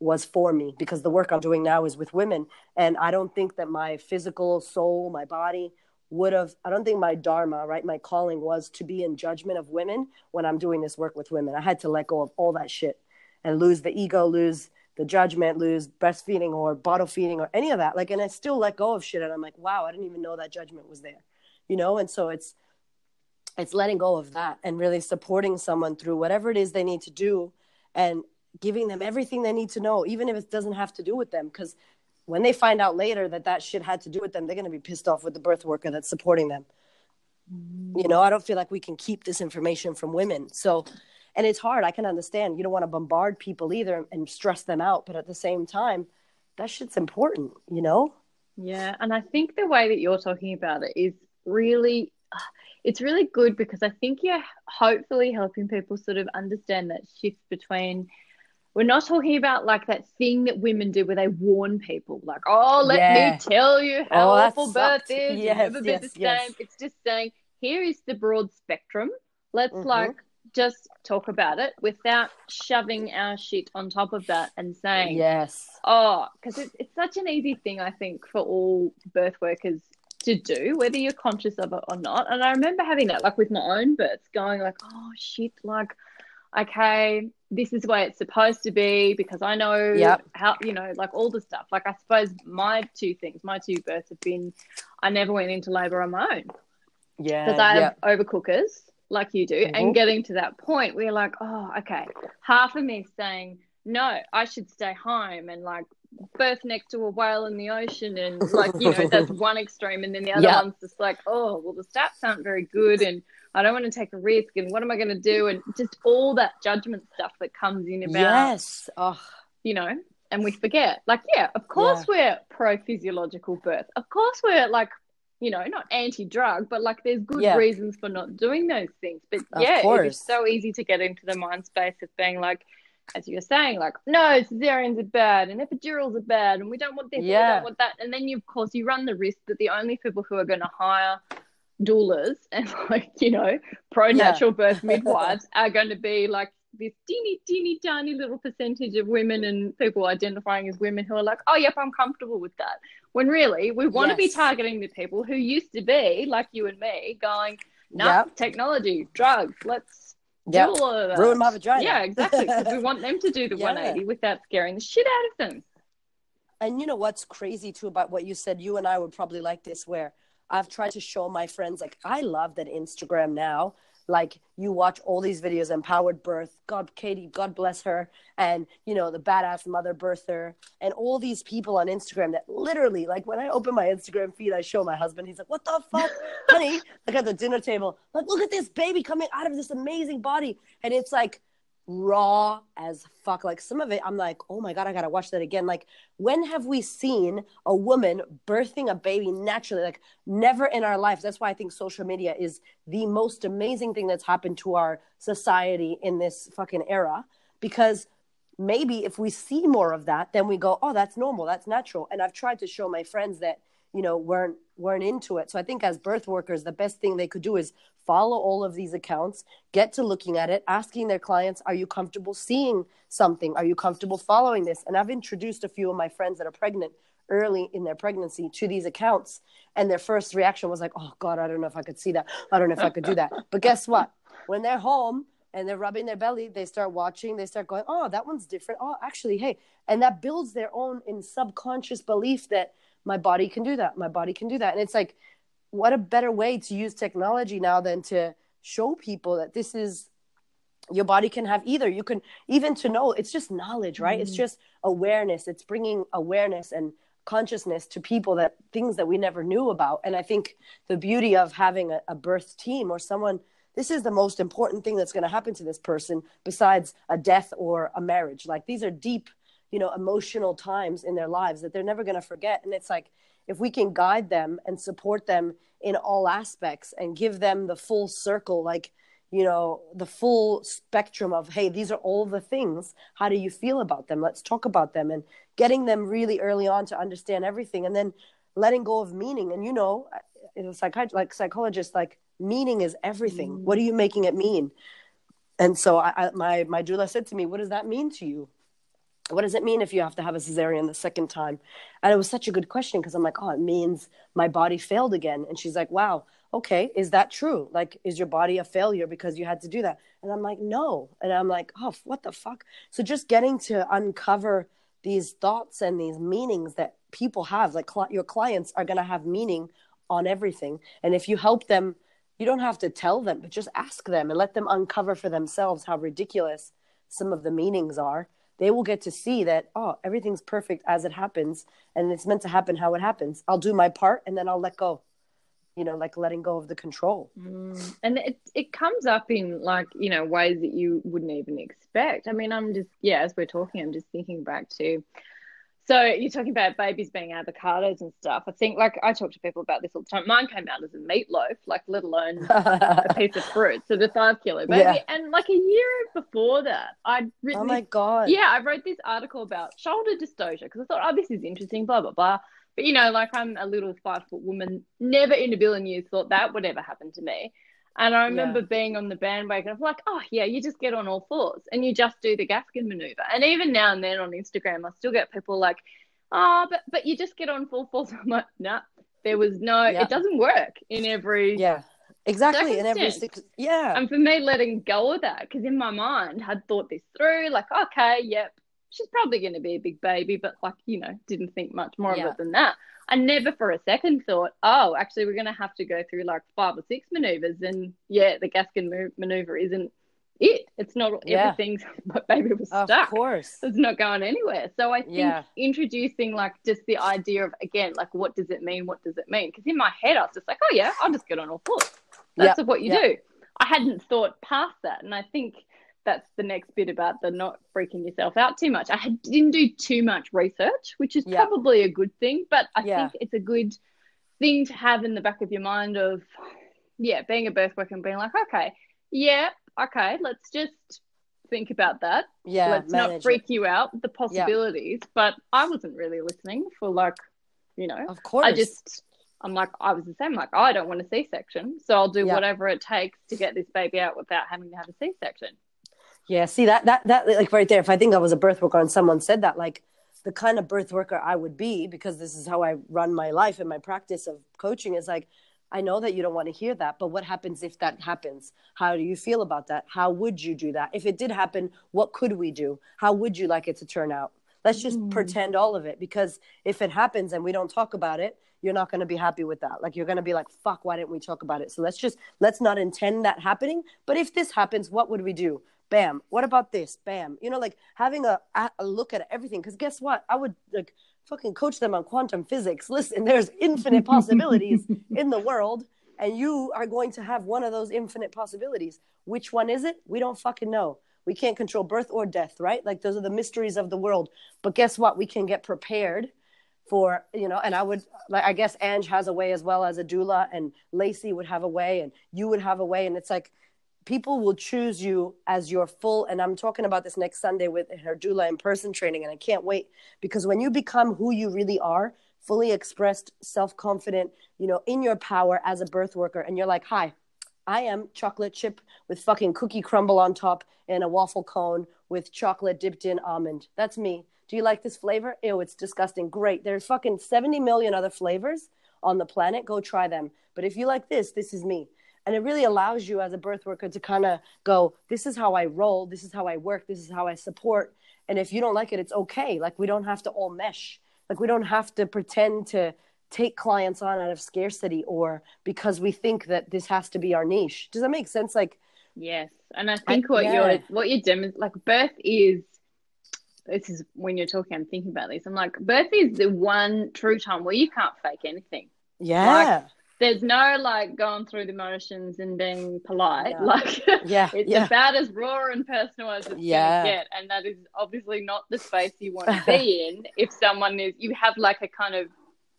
was for me because the work I'm doing now is with women. And I don't think that my physical soul, my body would have, I don't think my dharma, right, my calling was to be in judgment of women when I'm doing this work with women. I had to let go of all that shit and lose the ego, lose the judgment, lose breastfeeding or bottle feeding or any of that. Like, and I still let go of shit. And I'm like, wow, I didn't even know that judgment was there, you know? And so it's, it's letting go of that and really supporting someone through whatever it is they need to do and giving them everything they need to know, even if it doesn't have to do with them. Because when they find out later that that shit had to do with them, they're going to be pissed off with the birth worker that's supporting them. You know, I don't feel like we can keep this information from women. So, and it's hard. I can understand. You don't want to bombard people either and stress them out. But at the same time, that shit's important, you know? Yeah. And I think the way that you're talking about it is really it's really good because I think you're hopefully helping people sort of understand that shift between we're not talking about like that thing that women do where they warn people, like, oh, let yeah. me tell you how oh, awful birth is. Yes, never yes, the yes. same. It's just saying, here is the broad spectrum. Let's mm-hmm. like just talk about it without shoving our shit on top of that and saying, yes. Oh, because it's, it's such an easy thing, I think, for all birth workers to do, whether you're conscious of it or not. And I remember having that, like with my own births, going like, oh shit, like, okay, this is the way it's supposed to be because I know yep. how, you know, like all the stuff. Like I suppose my two things, my two births have been, I never went into labor on my own. Yeah. Because I have overcookers like you do. Mm-hmm. And getting to that point, we're like, oh, okay. Half of me saying, no, I should stay home and like birth next to a whale in the ocean and like you know that's one extreme and then the other yeah. one's just like oh well the stats aren't very good and i don't want to take a risk and what am i going to do and just all that judgment stuff that comes in about yes oh. you know and we forget like yeah of course yeah. we're pro physiological birth of course we're like you know not anti-drug but like there's good yeah. reasons for not doing those things but of yeah it's so easy to get into the mind space of being like as you were saying, like, no, cesareans are bad and epidurals are bad and we don't want this yeah. we don't want that. And then you, of course, you run the risk that the only people who are going to hire doulas and like, you know, pro natural yeah. birth midwives are going to be like this teeny, teeny, tiny little percentage of women and people identifying as women who are like, oh, yep, I'm comfortable with that. When really we want yes. to be targeting the people who used to be like you and me going, no, nah, yep. technology, drugs, let's yeah, ruin my vagina. Yeah, exactly. Because we want them to do the yeah. 180 without scaring the shit out of them. And you know what's crazy too about what you said? You and I would probably like this, where I've tried to show my friends, like, I love that Instagram now like you watch all these videos empowered birth god katie god bless her and you know the badass mother birther and all these people on instagram that literally like when i open my instagram feed i show my husband he's like what the fuck honey? Like at the dinner table like look at this baby coming out of this amazing body and it's like raw as fuck. Like some of it, I'm like, oh my God, I gotta watch that again. Like, when have we seen a woman birthing a baby naturally? Like, never in our lives. That's why I think social media is the most amazing thing that's happened to our society in this fucking era. Because maybe if we see more of that, then we go, oh, that's normal, that's natural. And I've tried to show my friends that you know weren't weren't into it. So i think as birth workers the best thing they could do is follow all of these accounts get to looking at it asking their clients are you comfortable seeing something? Are you comfortable following this? And i've introduced a few of my friends that are pregnant early in their pregnancy to these accounts. And their first reaction was like oh god i don't know if i could see that. I don't know if i could do that. But guess what? When they're home and they're rubbing their belly they start watching they start going oh that one's different. Oh actually hey and that builds their own in subconscious belief that my body can do that my body can do that. And it's like what a better way to use technology now than to show people that this is your body can have either. You can even to know it's just knowledge right? Mm. it's just awareness. It's bringing awareness and consciousness to people that things that we never knew about. And i think the beauty of having a, a birth team or someone this is the most important thing that's going to happen to this person besides a death or a marriage. Like these are deep you know emotional times in their lives that they're never going to forget and it's like if we can guide them and support them in all aspects and give them the full circle like you know the full spectrum of hey these are all the things how do you feel about them let's talk about them and getting them really early on to understand everything and then letting go of meaning and you know it was psychi- like psychologists like Meaning is everything. Mm. What are you making it mean? And so I, I, my my doula said to me, "What does that mean to you? What does it mean if you have to have a cesarean the second time?" And it was such a good question because I'm like, "Oh, it means my body failed again." And she's like, "Wow, okay, is that true? Like, is your body a failure because you had to do that?" And I'm like, "No." And I'm like, "Oh, what the fuck?" So just getting to uncover these thoughts and these meanings that people have, like cl- your clients are going to have meaning on everything, and if you help them you don't have to tell them, but just ask them and let them uncover for themselves how ridiculous some of the meanings are. They will get to see that, oh, everything's perfect as it happens and it's meant to happen how it happens. I'll do my part and then I'll let go. You know, like letting go of the control. Mm. And it it comes up in like, you know, ways that you wouldn't even expect. I mean, I'm just yeah, as we're talking, I'm just thinking back to so you're talking about babies being avocados and stuff. I think like I talk to people about this all the time. Mine came out as a meatloaf, like let alone a piece of fruit. So the five kilo baby. Yeah. And like a year before that, I'd written. Oh my this, god! Yeah, I wrote this article about shoulder dystocia because I thought, oh, this is interesting. Blah blah blah. But you know, like I'm a little five foot woman. Never in a billion years thought that would ever happen to me. And I remember yeah. being on the bandwagon of like, oh yeah, you just get on all fours and you just do the Gaskin maneuver. And even now and then on Instagram, I still get people like, oh, but but you just get on full fours. I'm like, no, nah, there was no, yeah. it doesn't work in every yeah. Exactly, in every six, yeah. And for me, letting go of that, because in my mind, I'd thought this through, like, okay, yep, she's probably going to be a big baby, but like, you know, didn't think much more yeah. of it than that. I never for a second thought, oh, actually, we're going to have to go through like five or six maneuvers. And yeah, the Gaskin maneuver isn't it. It's not yeah. everything's my baby was stuck. Of course. It's not going anywhere. So I think yeah. introducing like just the idea of again, like what does it mean? What does it mean? Because in my head I was just like, oh yeah, I'll just get on all fours. That's yep. what you yep. do. I hadn't thought past that. And I think that's the next bit about the not freaking yourself out too much. I had, didn't do too much research, which is yeah. probably a good thing, but I yeah. think it's a good thing to have in the back of your mind of, yeah, being a birth worker and being like, okay, yeah, okay, let's just think about that. Yeah, let's not freak it. you out the possibilities. Yeah. But I wasn't really listening for like, you know, of course, I just. I'm like, I was the same. Like, I don't want a C-section, so I'll do whatever it takes to get this baby out without having to have a C-section. Yeah, see that that that like right there. If I think I was a birth worker and someone said that, like the kind of birth worker I would be, because this is how I run my life and my practice of coaching is like, I know that you don't want to hear that, but what happens if that happens? How do you feel about that? How would you do that? If it did happen, what could we do? How would you like it to turn out? Let's just mm. pretend all of it because if it happens and we don't talk about it, you're not going to be happy with that. Like you're going to be like, fuck, why didn't we talk about it? So let's just, let's not intend that happening. But if this happens, what would we do? Bam what about this? Bam. You know like having a, a look at everything. Because guess what? I would like fucking coach them on quantum physics. Listen there's infinite possibilities in the world and you are going to have one of those infinite possibilities. Which one is it? We don't fucking know. We can't control birth or death right? Like those are the mysteries of the world. But guess what? We can get prepared for you know and i would like i guess ange has a way as well as a doula and lacey would have a way and you would have a way. And it's like people will choose you as your full and i'm talking about this next sunday with her doula in person training and i can't wait because when you become who you really are fully expressed self-confident you know in your power as a birth worker and you're like hi i am chocolate chip with fucking cookie crumble on top and a waffle cone with chocolate dipped in almond. That's me. Do you like this flavor? Ew it's disgusting. Great. There's fucking 70 million other flavors on the planet. Go try them. But if you like this this is me and it really allows you as a birth worker to kind of go this is how i roll. This is how i work. This is how i support. And if you don't like it it's okay. Like we don't have to all mesh. Like we don't have to pretend to take clients on out of scarcity or because we think that this has to be our niche. Does that make sense? Like yes. And i think I, what yeah. you're what you're doing like birth is this is when you're talking i'm thinking about this. I'm like birth is the one true time where you can't fake anything. Yeah. like, there's no like going through the motions and being polite. Yeah. Like, yeah, it's yeah. about as raw and personal as it's yeah. gonna get, and that is obviously not the space you want to be in. If someone is, you have like a kind of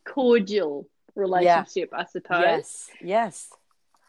cordial relationship, yeah. I suppose. Yes, yes,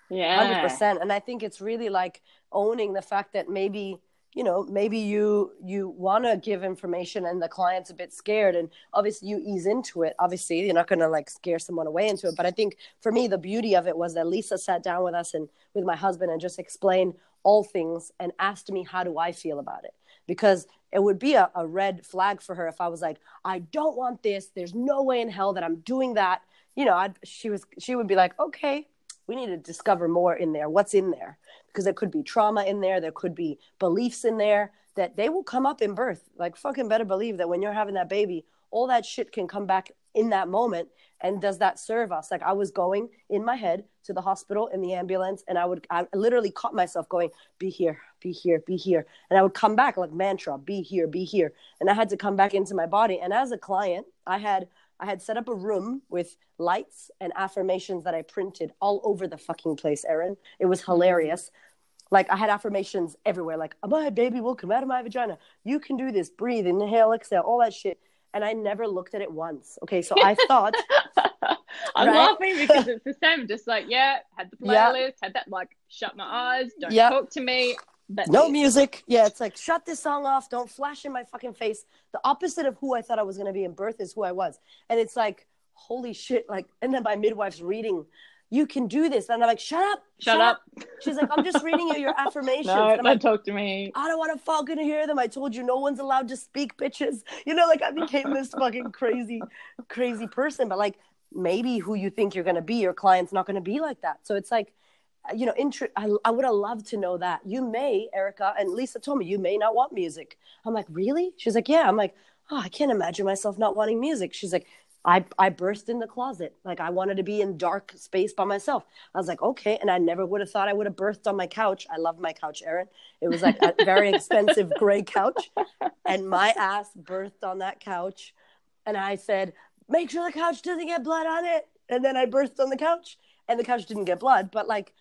yeah, hundred percent. And I think it's really like owning the fact that maybe you know maybe you you want to give information and the client's a bit scared and obviously you ease into it. Obviously you're not going to like scare someone away into it but i think for me the beauty of it was that lisa sat down with us and with my husband and just explained all things and asked me how do i feel about it? Because it would be a, a red flag for her if i was like i don't want this. There's no way in hell that i'm doing that. You know I'd, she was she would be like okay we need to discover more in there what's in there because there could be trauma in there there could be beliefs in there that they will come up in birth. Like fucking better believe that when you're having that baby all that shit can come back in that moment. And does that serve us? Like i was going in my head to the hospital in the ambulance and i would i literally caught myself going be here be here be here. And i would come back like mantra be here be here. And i had to come back into my body. And as a client i had I had set up a room with lights and affirmations that I printed all over the fucking place, Erin. It was hilarious. Like I had affirmations everywhere, like my baby will come out of my vagina. You can do this. Breathe, inhale, exhale, all that shit. And I never looked at it once. Okay, so I thought I'm right? laughing because it's the same. Just like, yeah, had the playlist, yeah. had that like shut my eyes, don't yeah. talk to me. That's no music. Yeah, it's like shut this song off. Don't flash in my fucking face. The opposite of who I thought I was going to be in birth is who I was. And it's like, holy shit. Like, and then my midwife's reading, you can do this. And I'm like, shut up. Shut, shut up. up. She's like, I'm just reading you your affirmations. no, don't like, talk to me. I don't want to fucking hear them. I told you no one's allowed to speak, bitches. You know, like I became this fucking crazy, crazy person. But like, maybe who you think you're going to be, your client's not going to be like that. So it's like, you know, I, I would have loved to know that. You may, Erica, and Lisa told me, you may not want music. I'm like, really? She's like, yeah. I'm like, oh, I can't imagine myself not wanting music. She's like, I, I burst in the closet. Like I wanted to be in dark space by myself. I was like, okay. And I never would have thought I would have birthed on my couch. I love my couch, Erin. It was like a very expensive gray couch. And my ass birthed on that couch. And I said, make sure the couch doesn't get blood on it. And then I burst on the couch and the couch didn't get blood. But like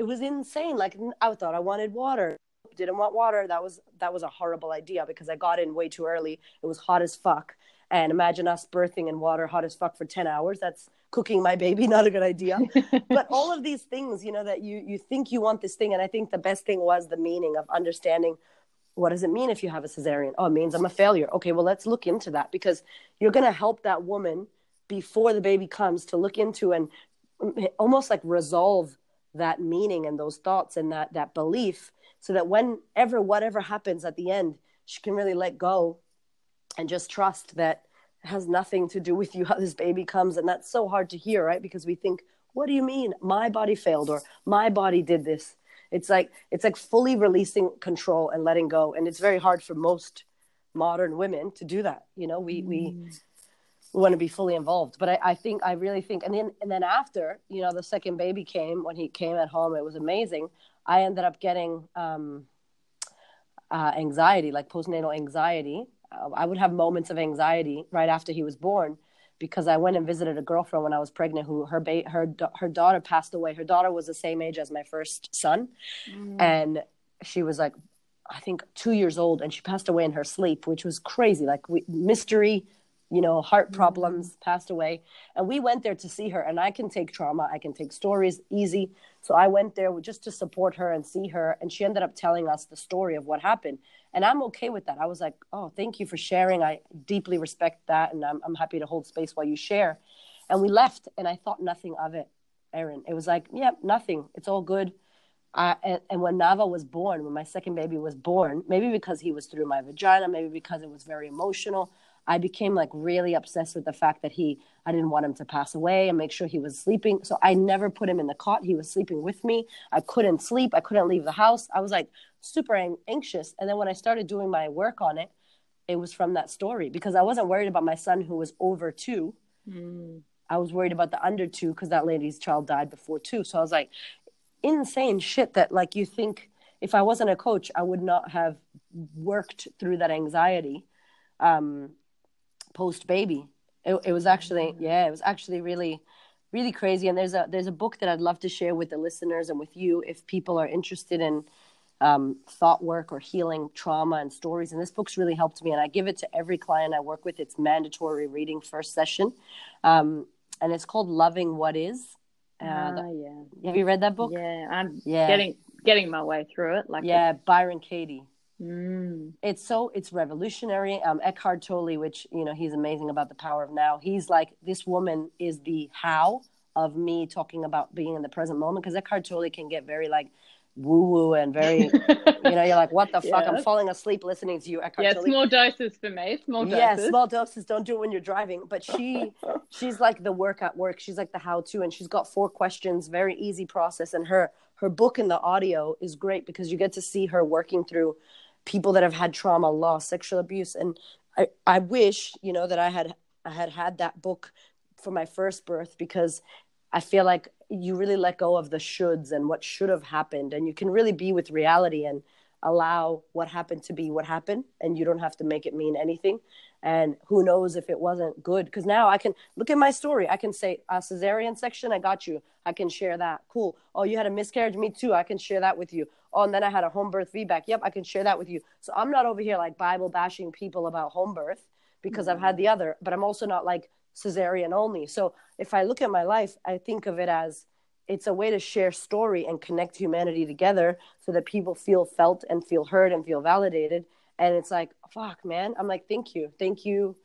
it was insane. Like I thought I wanted water, didn't want water. That was that was a horrible idea because I got in way too early. It was hot as fuck. And imagine us birthing in water hot as fuck for 10 hours. That's cooking my baby, not a good idea. but all of these things, you know, that you you think you want this thing. And I think the best thing was the meaning of understanding what does it mean if you have a cesarean? Oh, it means I'm a failure. Okay, well, let's look into that because you're going to help that woman before the baby comes to look into and mm, almost like resolve that meaning and those thoughts and that that belief so that whenever whatever happens at the end she can really let go and just trust that has nothing to do with you how this baby comes. And that's so hard to hear right? Because we think what do you mean? My body failed or my body did this. It's like it's like fully releasing control and letting go. And it's very hard for most modern women to do that. You know we mm. we want to be fully involved. But I, I think I really think, and then and then after, you know, the second baby came when he came at home, it was amazing. I ended up getting um, uh, anxiety, like postnatal anxiety. Uh, I would have moments of anxiety right after he was born because I went and visited a girlfriend when I was pregnant who her ba- her her daughter passed away. Her daughter was the same age as my first son, mm. and she was like, I think two years old, and she passed away in her sleep, which was crazy. Like we, mystery you know, heart mm-hmm. problems, passed away. And we went there to see her. And I can take trauma, I can take stories easy. So I went there just to support her and see her. And she ended up telling us the story of what happened. And I'm okay with that. I was like, oh, thank you for sharing. I deeply respect that. And I'm, I'm happy to hold space while you share. And we left, and I thought nothing of it, Erin. It was like, yeah, nothing. It's all good. Uh, and, and, when Nava was born, when my second baby was born, maybe because he was through my vagina, maybe because it was very emotional, I became like really obsessed with the fact that he, I didn't want him to pass away and make sure he was sleeping. So I never put him in the cot. He was sleeping with me. I couldn't sleep. I couldn't leave the house. I was like super anxious. And then when I started doing my work on it, it was from that story because I wasn't worried about my son who was over two. Mm. I was worried about the under two because that lady's child died before two. So I was like, insane shit that like you think if I wasn't a coach, I would not have worked through that anxiety. Um, post baby. It, it was actually yeah, it was actually really really crazy. And there's a there's a book that I'd love to share with the listeners and with you if people are interested in um, thought work or healing trauma and stories. And this book's really helped me, and I give it to every client I work with. It's mandatory reading first session, um, and it's called "Loving What Is." Uh, uh, yeah. Have you read that book? Yeah, I'm yeah. getting getting my way through it. Like yeah, Byron Katie. Mm. It's so it's revolutionary. Um, Eckhart Tolle, which you know he's amazing about the power of now. He's like this woman is the how of me talking about being in the present moment because Eckhart Tolle can get very like woo woo and very you know you're like what the fuck I'm falling asleep listening to you Eckhart yeah Tolle. small doses for me small doses yeah small doses don't do it when you're driving but she she's like the work at work she's like the how to and she's got four questions very easy process and her her book and the audio is great because you get to see her working through people that have had trauma loss sexual abuse. And I I wish you know that I had I had had that book for my first birth because I feel like you really let go of the shoulds and what should have happened. And you can really be with reality and allow what happened to be what happened. And you don't have to make it mean anything. And who knows if it wasn't good. Because now i can look at my story. I can say a cesarean section i got you. I can share that. Cool. Oh you had a miscarriage? Me too. I can share that with you oh and then i had a home birth feedback. yep i can share that with you so i'm not over here like bible bashing people about home birth because mm-hmm. i've had the other but i'm also not like cesarean only. So if I look at my life, I think of it as it's a way to share story and connect humanity together so that people feel felt and feel heard and feel validated. And it's like, fuck, man. I'm like, thank you, thank you,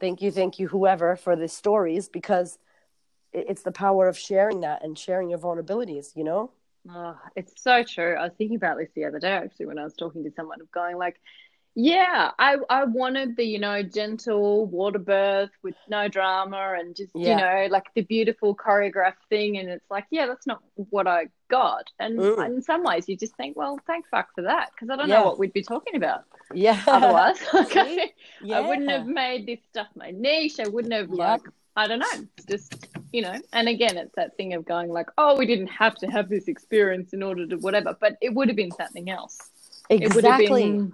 thank you, thank you, whoever, for the stories because it's the power of sharing that and sharing your vulnerabilities, you know? Oh, it's so true. I was thinking about this the other day actually when I was talking to someone of going like, yeah, I I wanted the you know gentle water birth with no drama and just yeah. you know like the beautiful choreographed thing, and it's like yeah, that's not what I got. And mm. in some ways, you just think, well, thank fuck for that because I don't yeah. know what we'd be talking about. Yeah. Otherwise, okay, yeah. I wouldn't have made this stuff my niche. I wouldn't have yep. like I don't know. Just you know, and again, it's that thing of going like, oh, we didn't have to have this experience in order to whatever, but it would have been something else. Exactly. It would have been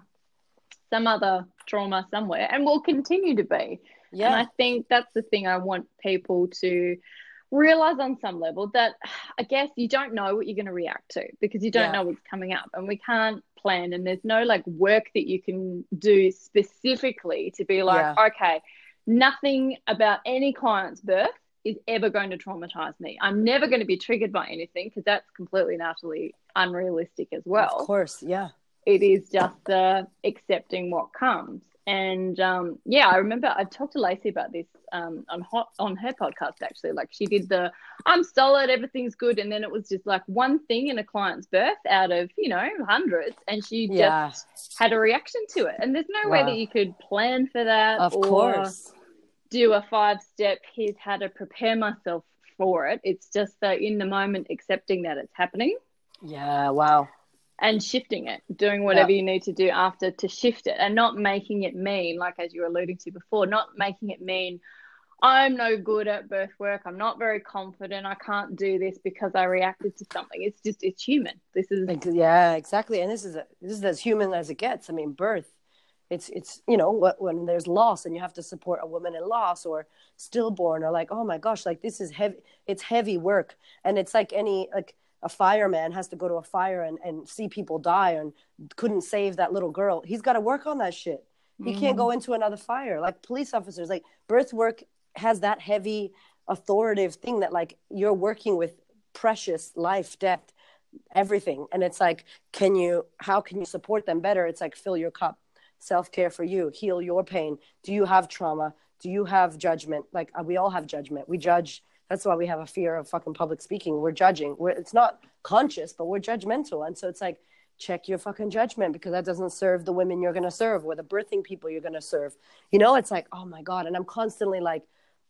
some other trauma somewhere and will continue to be. Yeah. And I think that's the thing I want people to realize on some level that I guess you don't know what you're going to react to because you don't yeah. know what's coming up and we can't plan and there's no like work that you can do specifically to be like, yeah. okay, nothing about any client's birth is ever going to traumatize me. I'm never going to be triggered by anything because that's completely and utterly unrealistic as well. Of course, yeah it is just uh, accepting what comes. And um, yeah, I remember I talked to Lacey about this um, on hot, on her podcast actually. Like she did the I'm solid, everything's good, and then it was just like one thing in a client's birth out of you know hundreds, and she yeah. just had a reaction to it. And there's no wow. way that you could plan for that. Of course. Do a five step. Here's how to prepare myself for it. It's just that in the moment, accepting that it's happening. Yeah. Wow and shifting it, doing whatever you need to do after to shift it and not making it mean, like as you were alluding to before, not making it mean I'm no good at birth work. I'm not very confident. I can't do this because I reacted to something. It's just it's human. This is yeah, exactly. And this is a, this is as human as it gets. I mean, birth. It's it's you know when there's loss and you have to support a woman in loss or stillborn or like oh my gosh like this is heavy. It's heavy work and it's like any like a fireman has to go to a fire and, and see people die and couldn't save that little girl he's got to work on that shit he mm-hmm. can't go mm-hmm. into another fire like police officers like birth work has that heavy authoritative thing that like you're working with precious life death everything and it's like can you how can you support them better it's like fill your cup self-care for you heal your pain do you have trauma do you have judgment like uh, we all have judgment we judge that's why we have a fear of fucking public speaking. We're judging. We're, it's not conscious, but we're judgmental. And so it's like, check your fucking judgment because that doesn't serve the women you're going to serve or the birthing people you're going to serve. You know, it's like, oh my God. And I'm constantly like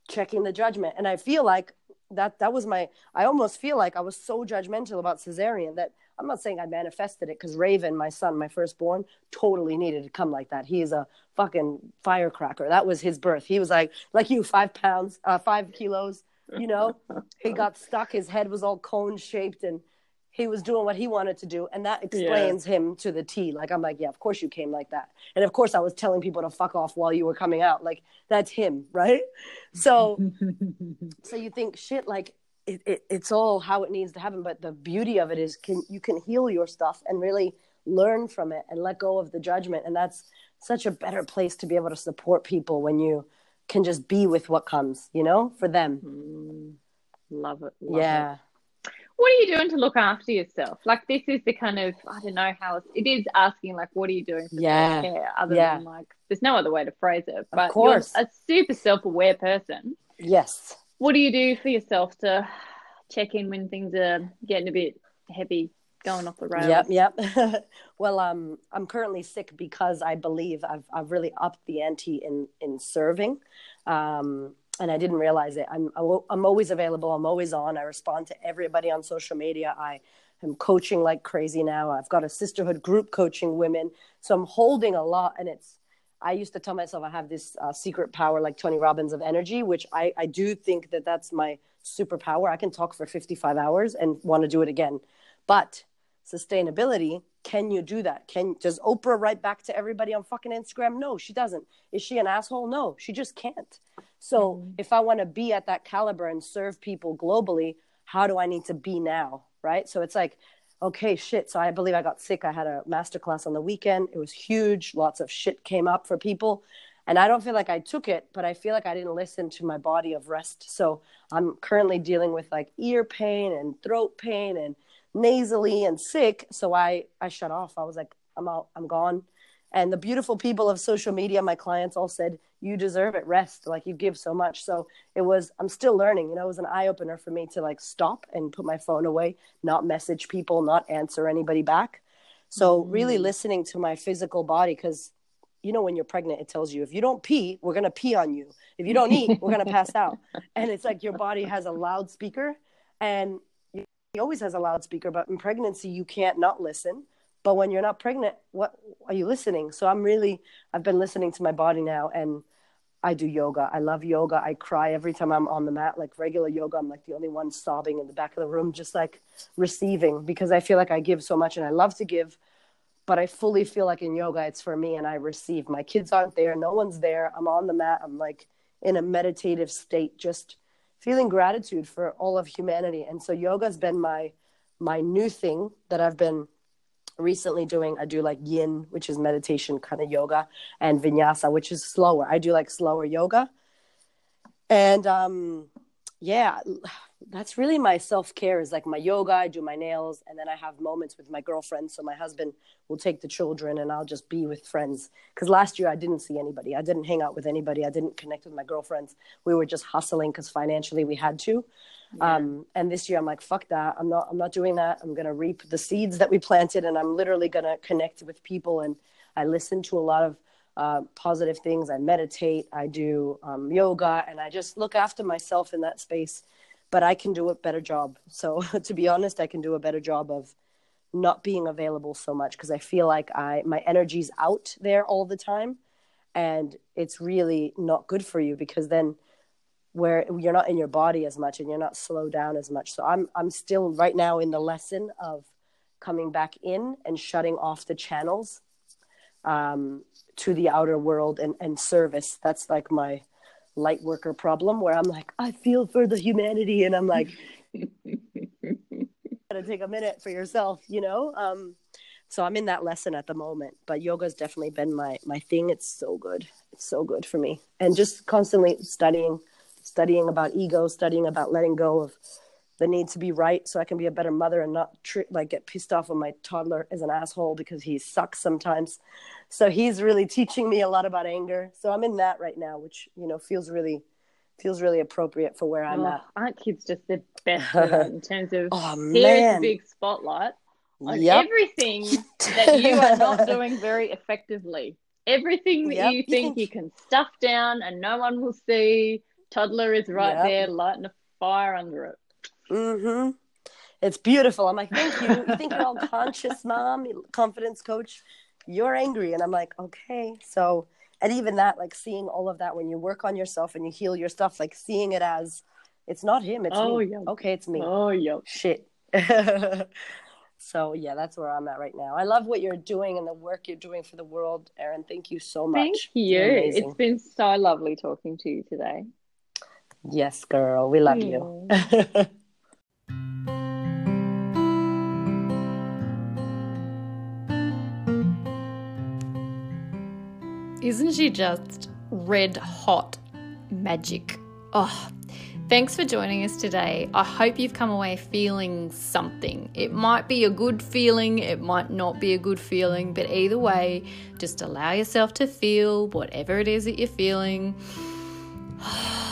checking the judgment. And I feel like that, that was my, I almost feel like I was so judgmental about cesarean that I'm not saying I manifested it because Raven, my son, my firstborn, totally needed to come like that. He is a fucking firecracker. That was his birth. He was like, like you, five pounds, uh, five kilos, you know he got stuck his head was all cone shaped and he was doing what he wanted to do and that explains yeah. him to the t like i'm like yeah of course you came like that and of course i was telling people to fuck off while you were coming out like that's him right so so you think shit like it, it, it's all how it needs to happen but the beauty of it is can you can heal your stuff and really learn from it and let go of the judgment and that's such a better place to be able to support people when you can just be with what comes, you know, for them. Mm, love it. Love yeah. It. What are you doing to look after yourself? Like this is the kind of I don't know how it is asking like what are you doing for yeah. care other yeah. than like there's no other way to phrase it. But of course. you're a super self aware person. Yes. What do you do for yourself to check in when things are getting a bit heavy, going off the rails? Yep, yep. well, um, I'm currently sick because I believe I've I've really upped the ante in in serving. Um, and I didn't realize it. I'm I'm always available. I'm always on. I respond to everybody on social media. I am coaching like crazy now. I've got a sisterhood group coaching women, so I'm holding a lot. And it's I used to tell myself I have this uh, secret power like Tony Robbins of energy, which I I do think that that's my superpower. I can talk for 55 hours and want to do it again, but sustainability can you do that can does oprah write back to everybody on fucking instagram no she doesn't is she an asshole no she just can't so mm-hmm. if I want to be at that caliber and serve people globally, how do I need to be now? Right. So it's like, okay, shit. So I believe I got sick. I had a masterclass on the weekend. It was huge. Lots of shit came up for people. And I don't feel like I took it, but I feel like I didn't listen to my body of rest. So I'm currently dealing with like ear pain and throat pain and nasally and sick. So I, I shut off. I was like, I'm out, I'm gone. And the beautiful people of social media, my clients all said, you deserve it. Rest. Like you give so much. So it was i'm still learning you know it was an eye opener for me to like stop and put my phone away not message people not answer anybody back. So mm. really listening to my physical body because you know when you're pregnant it tells you if you don't pee we're going to pee on you. If you don't eat we're going to pass out. And it's like your body has a loudspeaker and he always has a loudspeaker but in pregnancy you can't not listen but when you're not pregnant what are you listening? So i'm really i've been listening to my body now and i do yoga. I love yoga. I cry every time i'm on the mat like regular yoga. I'm like the only one sobbing in the back of the room just like receiving because i feel like i give so much and i love to give but i fully feel like in yoga it's for me and i receive. My kids aren't there. No one's there. I'm on the mat. I'm like in a meditative state just feeling gratitude for all of humanity. And so yoga's been my my new thing that i've been recently doing i do like yin which is meditation kind of yoga and vinyasa which is slower. I do like slower yoga. And um yeah that's really my self-care is like my yoga i do my nails and then i have moments with my girlfriend. So my husband will take the children and i'll just be with friends. Because last year i didn't see anybody. I didn't hang out with anybody. I didn't connect with my girlfriends. We were just hustling because financially we had to yeah. um, and this year i'm like fuck that i'm not i'm not doing that i'm going to reap the seeds that we planted and i'm literally going to connect with people and i listen to a lot of uh, positive things. I meditate, I do um, yoga, and I just look after myself in that space. But I can do a better job. So, to be honest, I can do a better job of not being available so much because I feel like I my energy's out there all the time, and it's really not good for you because then where you're not in your body as much and you're not slowed down as much. So I'm I'm still right now in the lesson of coming back in and shutting off the channels um, to the outer world and, and service. That's like my light worker problem where I'm like, I feel for the humanity. And I'm like, gotta take a minute for yourself, you know? Um, so I'm in that lesson at the moment, but yoga's definitely been my, my thing. It's so good. It's so good for me. And just constantly studying, studying about ego, studying about letting go of the need to be right so I can be a better mother and not tr- like get pissed off when my toddler is an asshole because he sucks sometimes. So he's really teaching me a lot about anger. So I'm in that right now, which you know feels really feels really appropriate for where I'm oh, at. Aren't kids just the best in terms of oh, serious big spotlight on yep. everything that you are not doing very effectively? Everything that yep. you think you can stuff down and no one will see. Toddler is right yep. there lighting a fire under it. Mm-hmm. It's beautiful. I'm like, thank you. You think you're all conscious, mom, confidence coach. You're angry. And I'm like, okay. So, and even that, like seeing all of that when you work on yourself and you heal your stuff, like seeing it as it's not him, it's oh, me. Yeah. Okay, it's me. Oh, yo. Shit. so, yeah, that's where I'm at right now. I love what you're doing and the work you're doing for the world, Erin. Thank you so much. Thank you. It's been so lovely talking to you today. Yes, girl. We love yeah. you. Isn't she just red hot magic? Oh, Thanks for joining us today. I hope you've come away feeling something. It might be a good feeling, it might not be a good feeling, but either way, just allow yourself to feel whatever it is that you're feeling.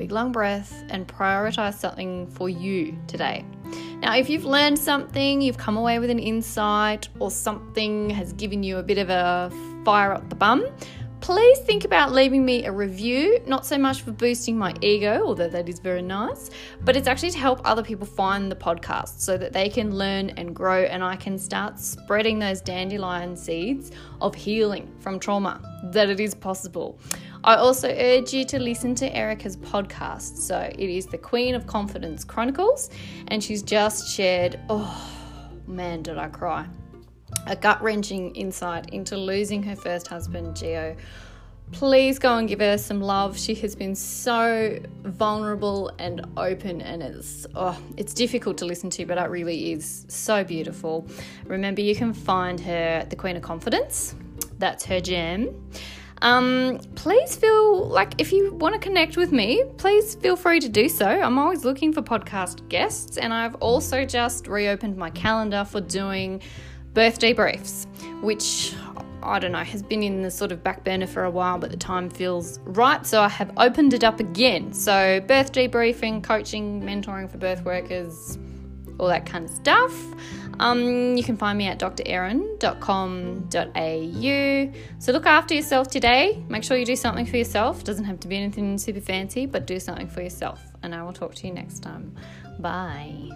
Big long breath and prioritize something for you today. Now, if you've learned something, you've come away with an insight, or something has given you a bit of a fire up the bum, please think about leaving me a review, not so much for boosting my ego, although that is very nice, but it's actually to help other people find the podcast so that they can learn and grow and I can start spreading those dandelion seeds of healing from trauma, that it is possible. I also urge you to listen to Erica's podcast. So it is the Queen of Confidence Chronicles, and she's just shared, oh man, did I cry a gut wrenching insight into losing her first husband, Geo. Please go and give her some love. She has been so vulnerable and open, and it's oh, it's difficult to listen to, but it really is so beautiful. Remember, you can find her at the Queen of Confidence. That's her gem. Um, please feel like if you want to connect with me, please feel free to do so. I'm always looking for podcast guests, and I've also just reopened my calendar for doing birth debriefs, which I don't know, has been in the sort of back burner for a while, but the time feels right. So I have opened it up again. So, birth debriefing, coaching, mentoring for birth workers, all that kind of stuff. Um, you can find me at drerin.com.au. So look after yourself today. Make sure you do something for yourself. Doesn't have to be anything super fancy, but do something for yourself. And I will talk to you next time. Bye.